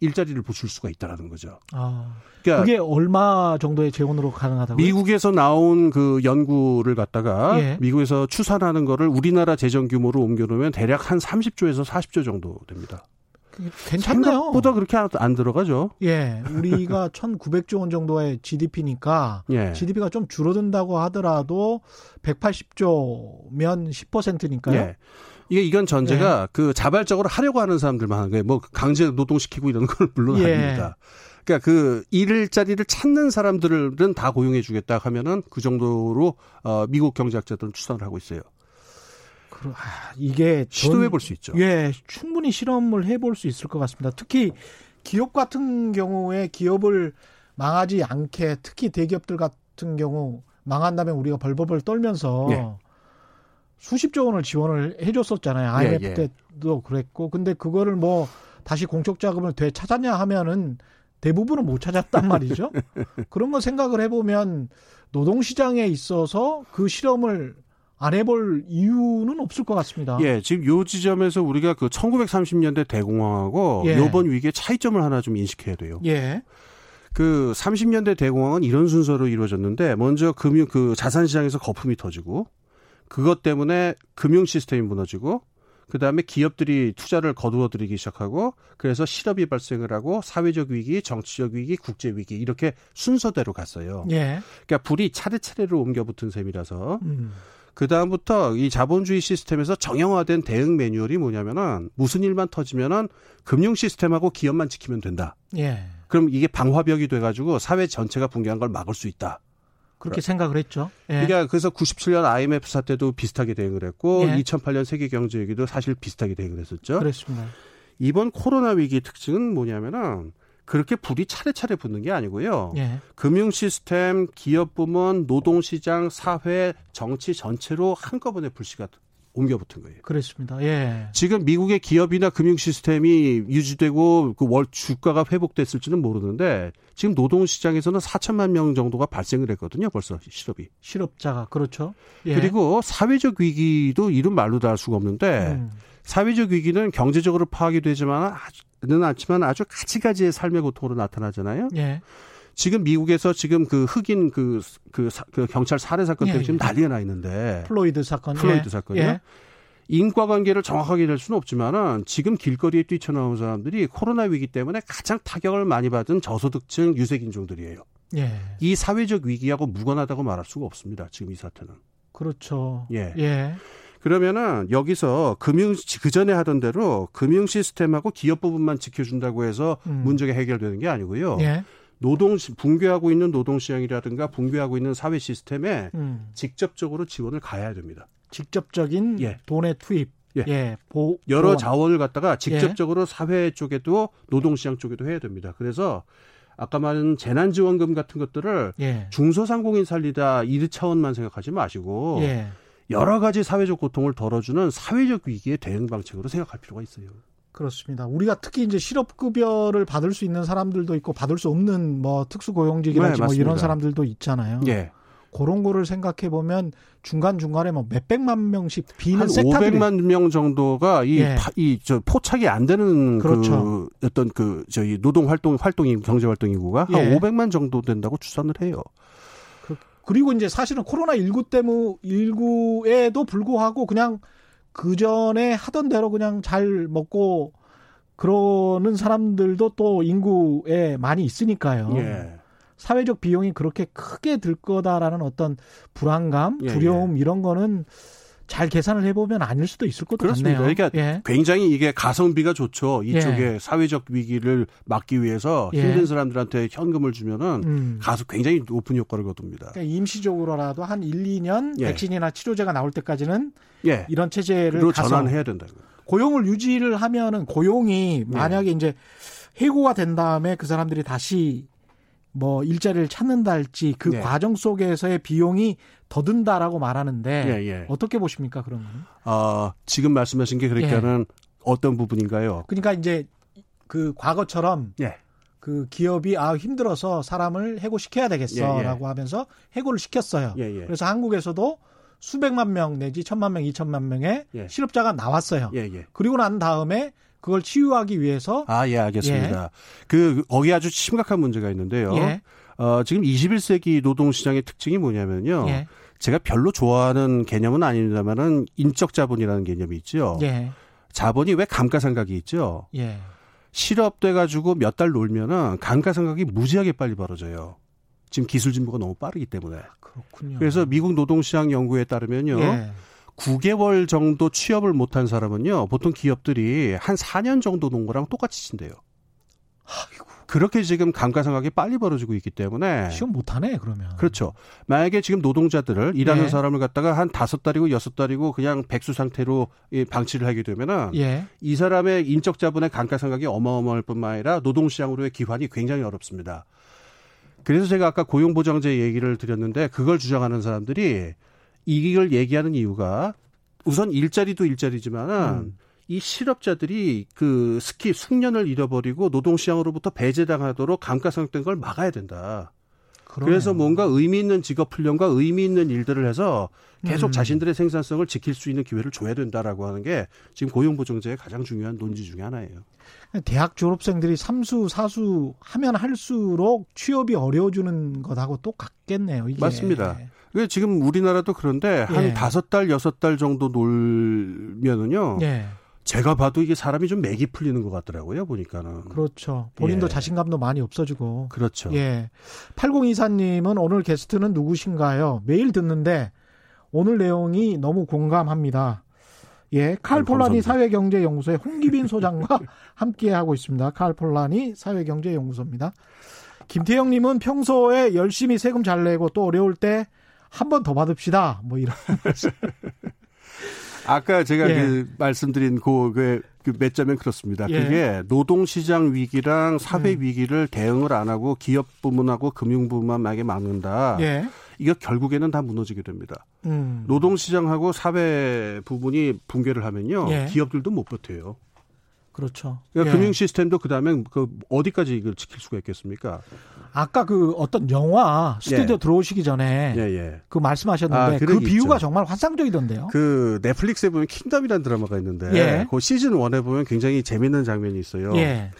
일자리를 붙일 수가 있다라는 거죠. 아, 그러니까 그게 얼마 정도의 재원으로 가능하다고요? 미국에서 나온 그 연구를 갖다가 예. 미국에서 추산하는 거를 우리나라 재정 규모로 옮겨놓으면 대략 한 30조에서 40조 정도 됩니다. 괜찮네요. 생각보다 그렇게 안 들어가죠. 예. 우리가 1,900조 원 정도의 GDP니까 예. GDP가 좀 줄어든다고 하더라도 180조면 10%니까요. 예. 이게 이건 전제가 예. 그 자발적으로 하려고 하는 사람들만 하는 거예요. 뭐 강제 노동시키고 이런 건 물론 예. 아닙니다. 그러니까 그 일자리를 찾는 사람들은 다 고용해 주겠다 하면은 그 정도로 어 미국 경제학자들은 추산을 하고 있어요. 아, 이게 시도해 볼 수 있죠. 예, 충분히 실험을 해볼 수 있을 것 같습니다. 특히 기업 같은 경우에 기업을 망하지 않게 특히 대기업들 같은 경우 망한다면 우리가 벌벌벌 떨면서 예. 수십조 원을 지원을 해줬었잖아요. IMF 예, 예. 때도 그랬고, 근데 그거를 뭐 다시 공적 자금을 되찾았냐 하면은 대부분은 못 찾았단 말이죠. 그런 거 생각을 해보면 노동시장에 있어서 그 실험을 안 해볼 이유는 없을 것 같습니다. 예, 지금 요 지점에서 우리가 그 1930년대 대공황하고 예. 요번 위기의 차이점을 하나 좀 인식해야 돼요. 예. 그 30년대 대공황은 이런 순서로 이루어졌는데 먼저 금융 그 자산 시장에서 거품이 터지고 그것 때문에 금융 시스템이 무너지고 그다음에 기업들이 투자를 거두어들이기 시작하고 그래서 실업이 발생을 하고 사회적 위기, 정치적 위기, 국제 위기 이렇게 순서대로 갔어요. 예. 그러니까 불이 차례차례로 옮겨 붙은 셈이라서 음. 그 다음부터 이 자본주의 시스템에서 정형화된 대응 매뉴얼이 뭐냐면은 무슨 일만 터지면은 금융 시스템하고 기업만 지키면 된다. 예. 그럼 이게 방화벽이 돼가지고 사회 전체가 붕괴한 걸 막을 수 있다. 그렇게 생각을 했죠. 예. 그러니까 그래서 97년 IMF 사태도 비슷하게 대응을 했고 예. 2008년 세계 경제 위기도 사실 비슷하게 대응을 했었죠. 그렇습니다. 이번 코로나 위기 특징은 뭐냐면은 그렇게 불이 차례차례 붙는 게 아니고요. 예. 금융 시스템, 기업 부문, 노동 시장, 사회, 정치 전체로 한꺼번에 불씨가 옮겨 붙은 거예요. 그렇습니다. 예. 지금 미국의 기업이나 금융 시스템이 유지되고 그 월 주가가 회복됐을지는 모르는데 지금 노동 시장에서는 4천만 명 정도가 발생을 했거든요. 벌써 실업이. 실업자가 그렇죠. 예. 그리고 사회적 위기도 이런 말로 다 할 수가 없는데 음. 사회적 위기는 경제적으로 파악이 되지만 는 않지만 아주 가지가지의 삶의 고통으로 나타나잖아요. 예. 지금 미국에서 지금 그 흑인 그, 그, 그 경찰 살해 사건 때문에 예, 지금 예. 난리가 나 있는데. 플로이드 사건. 플로이드 예. 사건이요. 예. 인과관계를 정확하게 낼 수는 없지만은 지금 길거리에 뛰쳐나온 사람들이 코로나 위기 때문에 가장 타격을 많이 받은 저소득층 유색인종들이에요. 예. 이 사회적 위기하고 무관하다고 말할 수가 없습니다. 지금 이 사태는. 그렇죠. 예. 예. 그러면은 여기서 금융 그 전에 하던 대로 금융 시스템하고 기업 부분만 지켜준다고 해서 음. 문제가 해결되는 게 아니고요. 예. 노동 붕괴하고 있는 노동 시장이라든가 붕괴하고 있는 사회 시스템에 음. 직접적으로 지원을 가야 됩니다. 직접적인 예. 돈의 투입. 예. 예. 보, 여러 보완. 자원을 갖다가 직접적으로 예. 사회 쪽에도 노동 시장 쪽에도 해야 됩니다. 그래서 아까 말한 재난지원금 같은 것들을 예. 중소상공인 살리다 1차원만 생각하지 마시고 예. 여러 가지 사회적 고통을 덜어주는 사회적 위기의 대응 방책으로 생각할 필요가 있어요. 그렇습니다. 우리가 특히 이제 실업급여를 받을 수 있는 사람들도 있고 받을 수 없는 뭐 특수고용직이라든지 네, 뭐 이런 사람들도 있잖아요. 예. 그런 거를 생각해 보면 중간 중간에 뭐 몇백만 명씩 비는 한 섹터들이 500만 명 정도가 이 이저 예. 포착이 안 되는 그 그렇죠. 그 어떤 그 저희 노동 활동 활동이 경제 활동 인구가 예. 한 500만 정도 된다고 추산을 해요. 그리고 이제 사실은 코로나 19 때문에 19에도 불구하고 그냥 그 전에 하던 대로 그냥 잘 먹고 그러는 사람들도 또 인구에 많이 있으니까요. 예. 사회적 비용이 그렇게 크게 들 거다라는 어떤 불안감, 예, 두려움 예. 이런 거는 잘 계산을 해보면 아닐 수도 있을 것도 그렇습니다. 같네요. 그러니까 예. 굉장히 이게 가성비가 좋죠. 이쪽에 예. 사회적 위기를 막기 위해서 예. 힘든 사람들한테 현금을 주면은 음. 가서 굉장히 높은 효과를 거둡니다. 그러니까 임시적으로라도 한 1, 2년 백신이나 치료제가 나올 때까지는 이런 체제를 전환해야 된다. 고용을 유지를 하면은 고용이 만약에 이제 해고가 된 다음에 그 사람들이 다시 뭐 일자리를 찾는다 할지 그 네. 과정 속에서의 비용이 더 든다라고 말하는데 예, 예. 어떻게 보십니까 그런 거는? 어, 지금 말씀하신 게 그러니까는 예. 어떤 부분인가요? 그러니까 이제 그 과거처럼 예. 그 기업이 아 힘들어서 사람을 해고시켜야 되겠어라고 예, 예. 하면서 해고를 시켰어요. 그래서 한국에서도 수백만 명 내지 천만 명, 이천만 명의 실업자가 나왔어요. 그리고 난 다음에 그걸 치유하기 위해서 아, 예, 알겠습니다. 예. 그 거기 아주 심각한 문제가 있는데요. 예. 어, 지금 21세기 노동 시장의 특징이 뭐냐면요. 예. 제가 별로 좋아하는 개념은 아닙니다만은 인적 자본이라는 개념이 있죠. 예. 자본이 왜 감가상각이 있죠. 예. 실업돼 가지고 몇 달 놀면은 감가상각이 무지하게 빨리 벌어져요. 지금 기술 진보가 너무 빠르기 때문에. 그렇군요. 그래서 미국 노동시장 연구에 따르면요. 예. 9개월 정도 취업을 못한 사람은요. 보통 기업들이 한 4년 정도 논 거랑 똑같이 친대요. 아이고. 그렇게 지금 감가상각이 빨리 벌어지고 있기 때문에 시험 못하네 그러면 그렇죠. 만약에 지금 노동자들을 일하는 예. 사람을 갖다가 한 다섯 달이고 여섯 달이고 그냥 백수 상태로 방치를 하게 되면은 예. 이 사람의 인적 자본의 감가상각이 어마어마할 뿐만 아니라 노동시장으로의 기환이 굉장히 어렵습니다. 그래서 제가 아까 고용보장제 얘기를 드렸는데 그걸 주장하는 사람들이 이걸 얘기하는 이유가 우선 일자리도 일자리지만은 음. 이 실업자들이 그 스키 숙련을 잃어버리고 노동시장으로부터 배제당하도록 감가상각된 걸 막아야 된다. 그러네요. 그래서 뭔가 의미 있는 직업 훈련과 의미 있는 일들을 해서 계속 음. 자신들의 생산성을 지킬 수 있는 기회를 줘야 된다라고 하는 게 지금 고용보장제의 가장 중요한 논지 중의 하나예요. 대학 졸업생들이 삼수, 사수 하면 할수록 취업이 어려워지는 것하고 똑같겠네요. 이게. 맞습니다. 지금 우리나라도 그런데 한 예. 다섯 달, 여섯 달 정도 놀면은요. 예. 제가 봐도 이게 사람이 좀 맥이 풀리는 것 같더라고요, 보니까는. 그렇죠. 본인도 예. 자신감도 많이 없어지고. 그렇죠. 예. 8024님은 오늘 게스트는 누구신가요? 매일 듣는데 오늘 내용이 너무 공감합니다. 예. 칼 폴라니 사회경제연구소의 홍기빈 소장과 함께 하고 있습니다. 칼 폴라니 사회경제연구소입니다. 김태영님은 평소에 열심히 세금 잘 내고 또 어려울 때 한 번 더 받읍시다. 뭐 이런. 아까 제가 예. 그 말씀드린 그, 그, 몇 점은 그렇습니다. 예. 그게 노동시장 위기랑 사회 음. 위기를 대응을 안 하고 기업 부문하고 금융 부문만에게 막는다. 예. 이거 결국에는 다 무너지게 됩니다. 음. 노동시장하고 사회 부분이 붕괴를 하면요. 예. 기업들도 못 버텨요. 그렇죠. 그러니까 예. 금융 시스템도 그다음에 그 어디까지 이걸 지킬 수가 있겠습니까? 아까 그 어떤 영화 스튜디오 예. 들어오시기 전에 예, 예. 그 말씀하셨는데 아, 그 비유가 있죠. 정말 환상적이던데요. 그 넷플릭스에 보면 킹덤이라는 드라마가 있는데 예. 그 시즌 1에 보면 굉장히 재밌는 장면이 있어요. 예.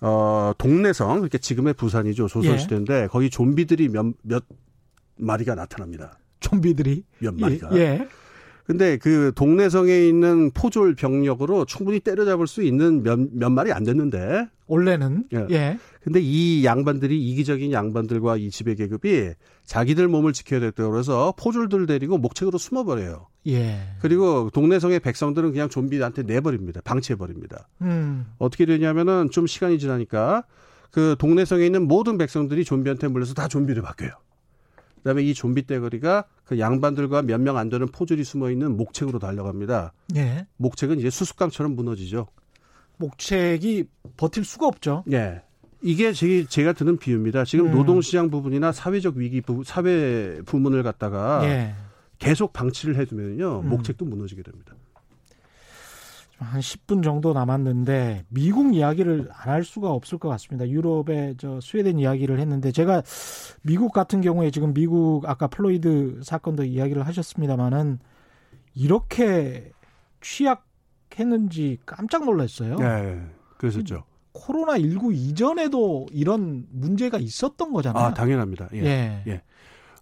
어, 동네성 그러니까 지금의 부산이죠 조선시대인데 예. 거기 좀비들이 몇, 몇 마리가 나타납니다. 좀비들이 몇 마리가. 예. 근데 그 동네성에 있는 포졸 병력으로 충분히 때려잡을 수 있는 몇, 몇 마리 안 됐는데. 원래는. 예. 예. 근데 이 양반들이 이기적인 양반들과 이 지배 계급이 자기들 몸을 지켜야 됐다고 그래서 포졸들 데리고 목책으로 숨어버려요. 예. 그리고 동네성의 백성들은 그냥 좀비한테 내버립니다. 방치해버립니다. 음. 어떻게 되냐면은 좀 시간이 지나니까 그 동네성에 있는 모든 백성들이 좀비한테 물려서 다 좀비로 바뀌어요. 그다음에 이 좀비 떼거리가 그 양반들과 몇 명 안 되는 포졸이 숨어 있는 목책으로 달려갑니다. 예. 목책은 이제 수수깡처럼 무너지죠. 목책이 버틸 수가 없죠. 예. 이게 제, 제가 드는 비유입니다. 지금 음. 노동시장 부분이나 사회적 위기 부, 사회 부문을 갖다가 예. 계속 방치를 해두면요 음. 목책도 무너지게 됩니다. 한 10분 정도 남았는데 미국 이야기를 안 할 수가 없을 것 같습니다. 유럽의 저 스웨덴 이야기를 했는데 제가 미국 같은 경우에 지금 미국 아까 플로이드 사건도 이야기를 하셨습니다마는 이렇게 취약했는지 깜짝 놀랐어요. 네, 그랬었죠. 코로나 19 이전에도 이런 문제가 있었던 거잖아요. 아, 당연합니다. 예. 예. 예.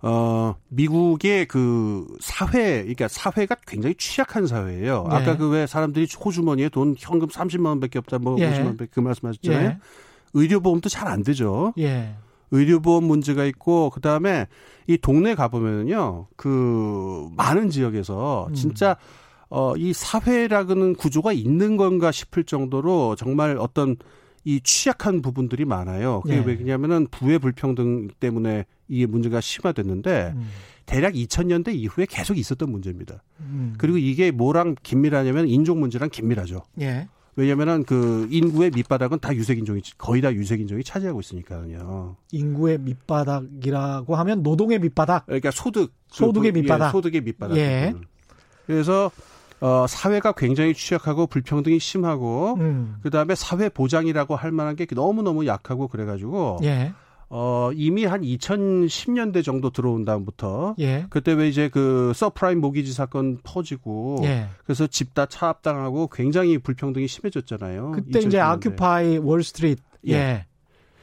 어, 미국의 그 사회, 그러니까 사회가 굉장히 취약한 사회예요. 예. 아까 그 왜 사람들이 호주머니에 돈 현금 30만 원밖에 없다, 뭐 예. 50만 원밖에 그 말씀하셨잖아요. 예. 의료보험도 잘 안 되죠. 예. 의료보험 문제가 있고 그 다음에 이 동네 가보면요, 그 많은 지역에서 음. 진짜 어, 이 사회라는 구조가 있는 건가 싶을 정도로 정말 어떤 이 취약한 부분들이 많아요. 그게 예. 왜냐면은 부의 불평등 때문에 이게 문제가 심화됐는데 음. 대략 2000년대 이후에 계속 있었던 문제입니다. 음. 그리고 이게 뭐랑 긴밀하냐면 인종 문제랑 긴밀하죠. 예. 왜냐면은 그 인구의 밑바닥은 다 유색 인종이 거의 다 유색 인종이 차지하고 있으니까요. 인구의 밑바닥이라고 하면 노동의 밑바닥. 그러니까 소득 소득의 그, 그, 밑바닥. 예, 소득의 밑바닥. 예. 그래서 어, 사회가 굉장히 취약하고 불평등이 심하고 음. 그다음에 사회 보장이라고 할 만한 게 너무너무 약하고 그래 가지고 예. 어, 이미 한 2010년대 정도 들어온 다음부터 예. 그때 왜 이제 그 subprime mortgage 사건 퍼지고 예. 그래서 집 다 차압당하고 굉장히 불평등이 심해졌잖아요. 그때 이제 2010년대. Occupy Wall Street. 예. 예.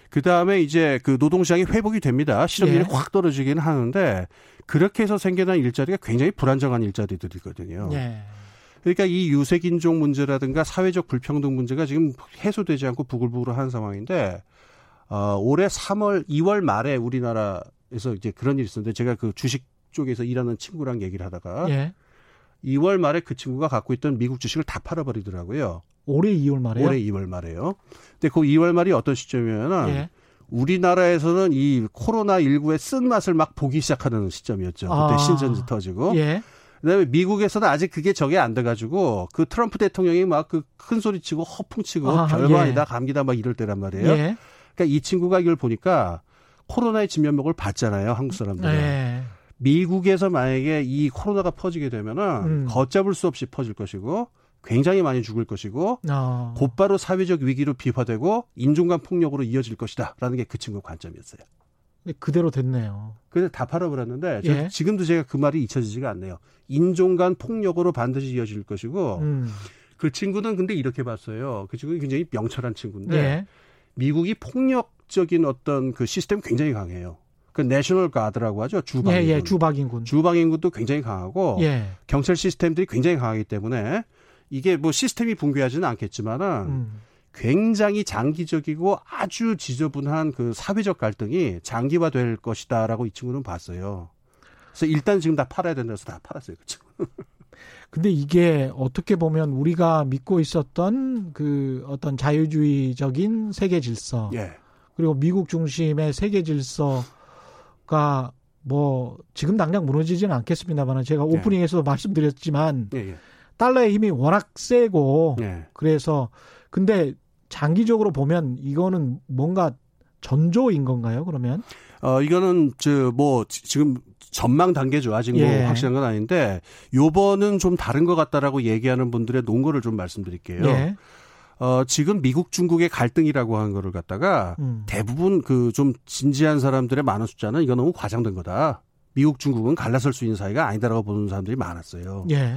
그 다음에 이제 그 노동시장이 회복이 됩니다. 실업률이 예. 확 떨어지기는 하는데 그렇게 해서 생겨난 일자리가 굉장히 불안정한 일자리들이거든요. 예. 그러니까 이 유색 인종 문제라든가 사회적 불평등 문제가 지금 해소되지 않고 부글부글한 상황인데 어, 올해 3월, 2월 말에 우리나라에서 이제 그런 일이 있었는데 제가 그 주식 쪽에서 일하는 친구랑 얘기를 하다가 예. 2월 말에 그 친구가 갖고 있던 미국 주식을 다 팔아버리더라고요. 올해 2월 말에요. 올해 2월 말에요. 근데 그 2월 말이 어떤 시점이냐면 예. 우리나라에서는 이 코로나 19의 쓴 맛을 막 보기 시작하는 시점이었죠. 그때 아. 신전지 터지고. 예. 그다음에 미국에서는 아직 그게 적이 안 돼가지고 그 트럼프 대통령이 막 그 큰 소리 치고 허풍치고 아, 별거 예. 아니다 감기다 막 이럴 때란 말이에요. 예. 그러니까 이 친구가 이걸 보니까 코로나의 진면목을 봤잖아요, 한국 사람들은. 예. 미국에서 만약에 이 코로나가 퍼지게 되면은 음. 걷잡을 수 없이 퍼질 것이고 굉장히 많이 죽을 것이고 어. 곧바로 사회적 위기로 비화되고 인종간 폭력으로 이어질 것이다라는 게 그 친구 관점이었어요. 근데 그대로 됐네요. 그래서 다 팔아버렸는데 저 예. 지금도 제가 그 말이 잊혀지지가 않네요. 인종간 폭력으로 반드시 이어질 것이고 음. 그 친구는 근데 이렇게 봤어요. 그 친구는 굉장히 명철한 친구인데 예. 미국이 폭력적인 어떤 그 시스템이 굉장히 강해요. 그 내셔널 가드라고 하죠. 예, 주방인군. 예, 주박인군. 주방인군도 굉장히 강하고 예. 경찰 시스템들이 굉장히 강하기 때문에 이게 뭐 시스템이 붕괴하지는 않겠지만은 음. 굉장히 장기적이고 아주 지저분한 그 사회적 갈등이 장기화될 것이다라고 이 친구는 봤어요. 그래서 일단 지금 다 팔아야 된다 해서 다 팔았어요. 그 친구. 근데 이게 어떻게 보면 우리가 믿고 있었던 그 어떤 자유주의적인 세계 질서 예. 그리고 미국 중심의 세계 질서가 뭐 지금 당장 무너지지는 않겠습니다만 제가 네. 오프닝에서도 말씀드렸지만 예, 예. 달러의 힘이 워낙 세고 예. 그래서 근데 장기적으로 보면 이거는 뭔가 전조인 건가요? 그러면 어, 이거는, 저, 뭐, 지- 지금 전망 단계죠. 아직 뭐 예. 확실한 건 아닌데, 요번은 좀 다른 것 같다라고 얘기하는 분들의 논거를 좀 말씀드릴게요. 예. 어, 지금 미국 중국의 갈등이라고 하는 거를 갖다가 음. 대부분 그 좀 진지한 사람들의 많은 숫자는 이거 너무 과장된 거다. 미국 중국은 갈라설 수 있는 사이가 아니다라고 보는 사람들이 많았어요. 예.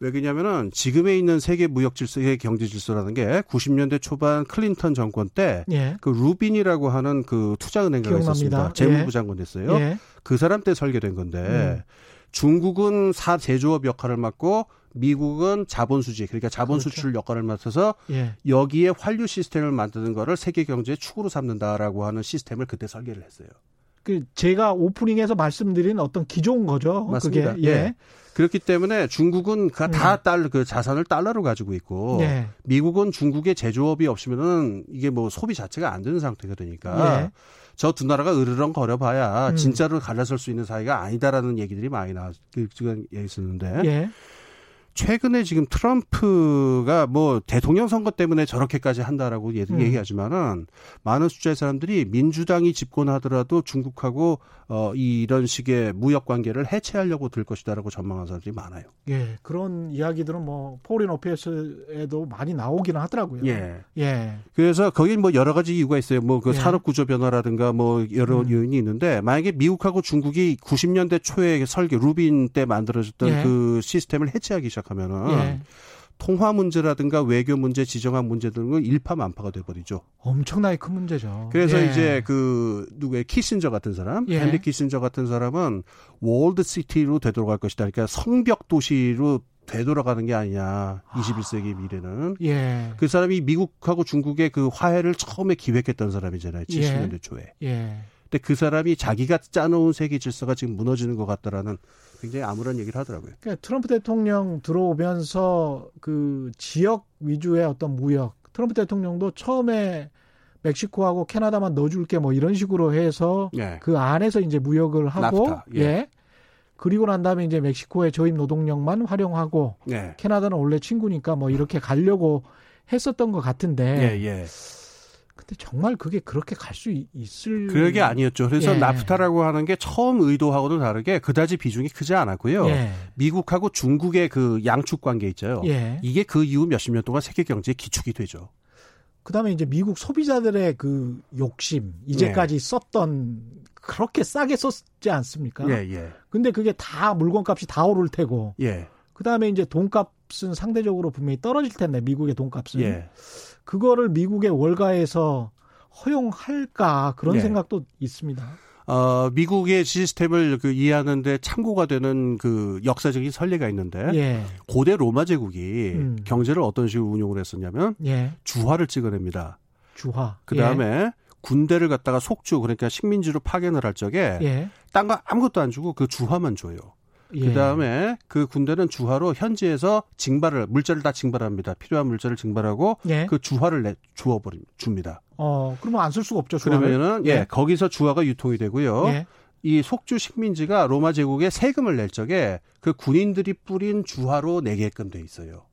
왜 그러냐면은 지금에 있는 세계 무역 질서, 세계 경제 질서라는 게 90년대 초반 클린턴 정권 때 예. 그 루빈이라고 하는 그 투자은행가가 기억납니다. 있었습니다. 재무부 장관 됐어요. 예. 그 사람 때 설계된 건데 음. 중국은 사 제조업 역할을 맡고 미국은 자본 수지 그러니까 자본 그렇죠. 수출 역할을 맡아서 예. 여기에 환류 시스템을 만드는 거를 세계 경제의 축으로 삼는다라고 하는 시스템을 그때 설계를 했어요. 그 제가 오프닝에서 말씀드린 어떤 기조인 거죠. 맞습니다. 그게. 예. 예. 그렇기 때문에 중국은 그 음. 다그 자산을 달러로 가지고 있고 예. 미국은 중국의 제조업이 없으면은 이게 뭐 소비 자체가 안 되는 상태가 되니까 예. 저두 나라가 으르렁 거려 봐야 음. 진짜로 갈라설 수 있는 사이가 아니다라는 얘기들이 많이 나왔 그 지금 있었는데 예. 최근에 지금 트럼프가 뭐 대통령 선거 때문에 저렇게까지 한다라고 얘- 음. 얘기하지만은 많은 숫자의 사람들이 민주당이 집권하더라도 중국하고 어 이런 식의 무역 관계를 해체하려고 들 것이다라고 전망하는 사람들이 많아요. 예. 그런 이야기들은 뭐 Foreign Affairs에도 많이 나오기는 하더라고요. 예. 예. 그래서 거기 뭐 여러 가지 이유가 있어요. 뭐그 예. 산업 구조 변화라든가 뭐 여러 음. 요인이 있는데 만약에 미국하고 중국이 90년대 초에 설계 루빈 때 만들어졌던 예. 그 시스템을 해체하기 시작 하면은 예. 통화 문제라든가 외교 문제, 지정학 문제 등은 일파만파가 돼버리죠. 엄청나게 큰 문제죠. 그래서 예. 이제 그 누구의 키신저 같은 사람, 예. 헨리 키신저 같은 사람은 walled city로 되돌아갈 것이다. 그러니까 성벽 도시로 되돌아가는 게 아니냐. 21세기 미래는. 예. 그 사람이 미국하고 중국의 그 화해를 처음에 기획했던 사람이잖아요. 예. 70년대 초에. 예. 근데 그 사람이 자기가 짜놓은 세계 질서가 지금 무너지는 것 같다라는 굉장히 암울한 얘기를 하더라고요. 그러니까 트럼프 대통령 들어오면서 그 지역 위주의 어떤 무역 트럼프 대통령도 처음에 멕시코하고 캐나다만 넣어줄게 뭐 이런 식으로 해서 예. 그 안에서 이제 무역을 하고 나프타, 예. 예. 그리고 난 다음에 이제 멕시코의 저임 노동력만 활용하고 예. 캐나다는 원래 친구니까 뭐 이렇게 가려고 했었던 것 같은데 예, 예. 근데 정말 그게 그렇게 갈 수 있을 그게 아니었죠. 그래서 예. 나프타라고 하는 게 처음 의도하고는 다르게 그다지 비중이 크지 않았고요. 예. 미국하고 중국의 그 양축 관계 있죠. 예. 이게 그 이후 몇십 년 동안 세계 경제의 기축이 되죠. 그다음에 이제 미국 소비자들의 그 욕심 이제까지 예. 썼던 그렇게 싸게 썼지 않습니까? 예, 예. 근데 그게 다 물건값이 다 오를 테고. 예. 그다음에 이제 돈값은 상대적으로 분명히 떨어질 텐데 미국의 돈값은. 예. 그거를 미국의 월가에서 허용할까 그런 예. 생각도 있습니다. 어, 미국의 시스템을 그 이해하는데 참고가 되는 그 역사적인 선례가 있는데 예. 고대 로마 제국이 음. 경제를 어떤 식으로 운용을 했었냐면 예. 주화를 찍어냅니다. 주화. 그 다음에 예. 군대를 갖다가 속주 그러니까 식민지로 파견을 할 적에 예. 딴거 아무것도 안 주고 그 주화만 줘요. 예. 그 다음에 그 군대는 주화로 현지에서 징발을 물자를 다 징발합니다. 필요한 물자를 징발하고 예. 그 주화를 내 주어 버립 줍니다. 어 그러면 안 쓸 수가 없죠. 주화를. 그러면은 예, 예 거기서 주화가 유통이 되고요. 예. 이 속주 식민지가 로마 제국에 세금을 낼 적에 그 군인들이 뿌린 주화로 내게끔 돼 있어요.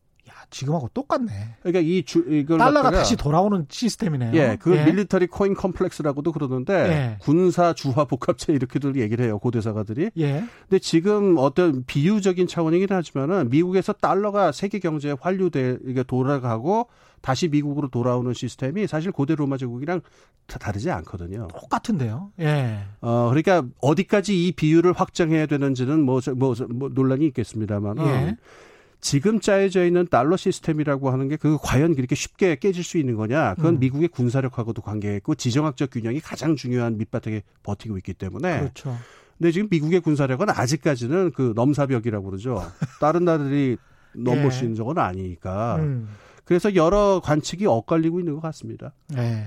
지금하고 똑같네. 그러니까 이 주, 이걸 달러가 다시 돌아오는 시스템이네요. 예, 그 예. 밀리터리 코인 컴플렉스라고도 그러는데 예. 군사 주화 복합체 이렇게들 얘기를 해요 고대사가들이. 예. 근데 지금 어떤 비유적인 차원이긴 하지만은 미국에서 달러가 세계 경제에 환류돼 이게 돌아가고 다시 미국으로 돌아오는 시스템이 사실 고대 로마 제국이랑 다 다르지 않거든요. 똑같은데요. 예. 어 그러니까 어디까지 이 비율을 확정해야 되는지는 뭐, 뭐, 뭐 논란이 있겠습니다만은. 예. 지금 짜여져 있는 달러 시스템이라고 하는 게 그 과연 그렇게 쉽게 깨질 수 있는 거냐? 그건 음. 미국의 군사력하고도 관계있고 지정학적 균형이 가장 중요한 밑바닥에 버티고 있기 때문에. 그렇죠. 근데 지금 미국의 군사력은 아직까지는 그 넘사벽이라고 그러죠. 다른 나라들이 넘볼 예. 수 있는 적은 아니니까. 음. 그래서 여러 관측이 엇갈리고 있는 것 같습니다. 네.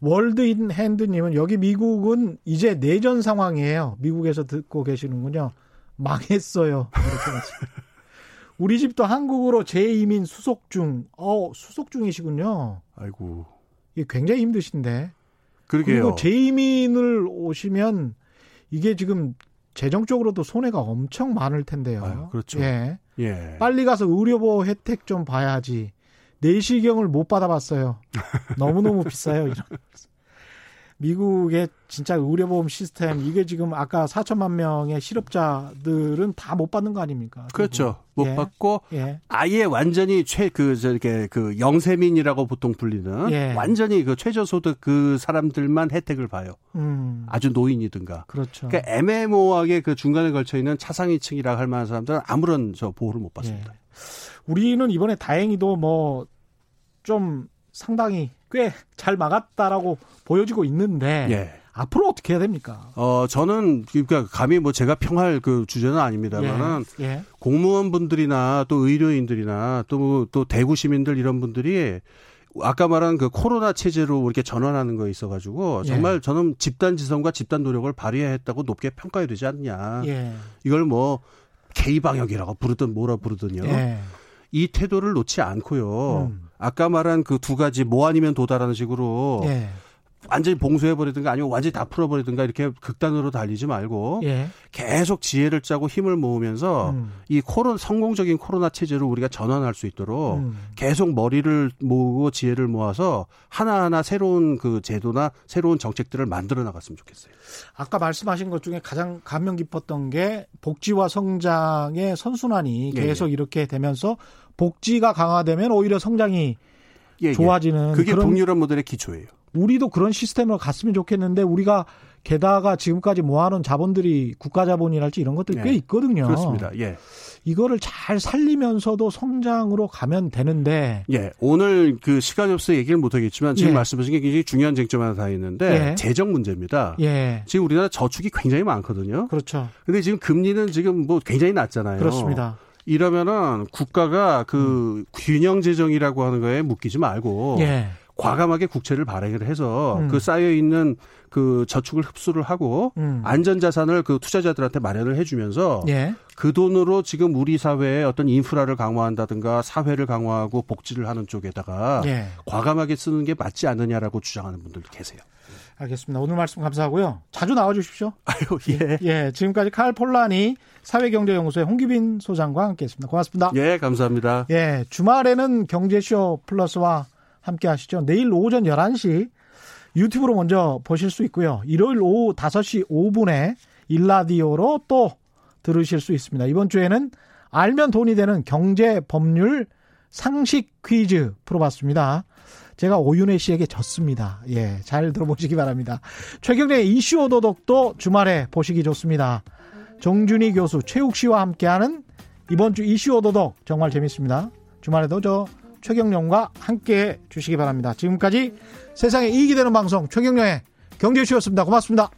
월드인 핸드님은 여기 미국은 이제 내전 상황이에요. 미국에서 듣고 계시는군요. 망했어요. 우리 집도 한국으로 재이민 수속 중. 어, 수속 중이시군요. 아이고. 이게 굉장히 힘드신데. 그러게요. 그리고 재이민을 오시면 이게 지금 재정적으로도 손해가 엄청 많을 텐데요. 아유, 그렇죠. 예. 예. 빨리 가서 의료보호 혜택 좀 봐야지. 내시경을 못 받아봤어요. 너무너무 비싸요. 이런. 미국의 진짜 의료보험 시스템 이게 지금 아까 4천만 명의 실업자들은 다 못 받는 거 아닙니까? 그렇죠. 못 예. 받고 예. 아예 완전히 최그 저렇게 그 영세민이라고 보통 불리는 예. 완전히 그 최저소득 그 사람들만 혜택을 봐요. 음. 아주 노인이든가. 그렇죠. 그러니까 애매모호하게 그 중간에 걸쳐 있는 차상위층이라 할 만한 사람들은 아무런 저 보호를 못 받습니다. 예. 우리는 이번에 다행히도 뭐 좀 상당히 꽤 잘 막았다라고 보여지고 있는데 예. 앞으로 어떻게 해야 됩니까? 어 저는 그러니까 감히 뭐 제가 평할 그 주제는 아닙니다만은 예. 예. 공무원분들이나 또 의료인들이나 또또 또 대구 시민들 이런 분들이 아까 말한 그 코로나 체제로 이렇게 전환하는 거에 있어 가지고 정말 예. 저는 집단 지성과 집단 노력을 발휘해야 했다고 높게 평가해야 되지 않냐. 예. 이걸 뭐 K 방역이라고 부르든 뭐라 부르든요. 예. 이 태도를 놓지 않고요. 음. 아까 말한 그 두 가지 뭐 아니면 도다라는 식으로 예. 완전히 봉쇄해버리든가 아니면 완전히 다 풀어버리든가 이렇게 극단으로 달리지 말고 예. 계속 지혜를 짜고 힘을 모으면서 음. 이 코로나 성공적인 코로나 체제로 우리가 전환할 수 있도록 음. 계속 머리를 모으고 지혜를 모아서 하나하나 새로운 그 제도나 새로운 정책들을 만들어 나갔으면 좋겠어요. 아까 말씀하신 것 중에 가장 감명 깊었던 게 복지와 성장의 선순환이 예, 계속 이렇게 되면서 복지가 강화되면 오히려 성장이 예, 예. 좋아지는 그게 그런 북유럽 모델의 기초예요. 우리도 그런 시스템으로 갔으면 좋겠는데 우리가 게다가 지금까지 모아놓은 자본들이 국가 자본이랄지 이런 것들이 꽤 예. 있거든요. 그렇습니다. 예. 이거를 잘 살리면서도 성장으로 가면 되는데 예. 오늘 그 시간이 없어서 얘기를 못 하겠지만 지금 예. 말씀하신 게 굉장히 중요한 쟁점 하나 다 있는데 예. 재정 문제입니다. 예 지금 우리나라 저축이 굉장히 많거든요. 그렇죠 근데 지금 금리는 지금 뭐 굉장히 낮잖아요. 그렇습니다 이러면은 국가가 그 균형 재정이라고 하는 거에 묶이지 말고 예 과감하게 국채를 발행을 해서 음. 그 쌓여 있는 그 저축을 흡수를 하고 음. 안전 자산을 그 투자자들한테 마련을 해주면서 예 그 돈으로 지금 우리 사회의 어떤 인프라를 강화한다든가 사회를 강화하고 복지를 하는 쪽에다가 예. 과감하게 쓰는 게 맞지 않느냐라고 주장하는 분들도 계세요. 알겠습니다 오늘 말씀 감사하고요 자주 나와주십시오 아유 예. 예 지금까지 칼 폴란이 사회경제연구소의 홍기빈 소장과 함께했습니다 고맙습니다 예, 감사합니다. 예, 주말에는 경제쇼 플러스와 함께 하시죠. 내일 오전 11시 유튜브로 먼저 보실 수 있고요. 일요일 오후 5시 5분에 일라디오로 또 들으실 수 있습니다. 이번 주에는 알면 돈이 되는 경제 법률 상식 퀴즈 풀어봤습니다. 제가 오윤혜 씨에게 졌습니다. 예, 잘 들어보시기 바랍니다. 최경래 이슈 오도독도 주말에 보시기 좋습니다. 정준희 교수, 최욱 씨와 함께하는 이번 주 이슈 오도독 정말 재밌습니다. 주말에도 저 최경령과 함께 해 주시기 바랍니다. 지금까지 세상에 이익이 되는 방송 최경령의 경제쇼였습니다. 고맙습니다.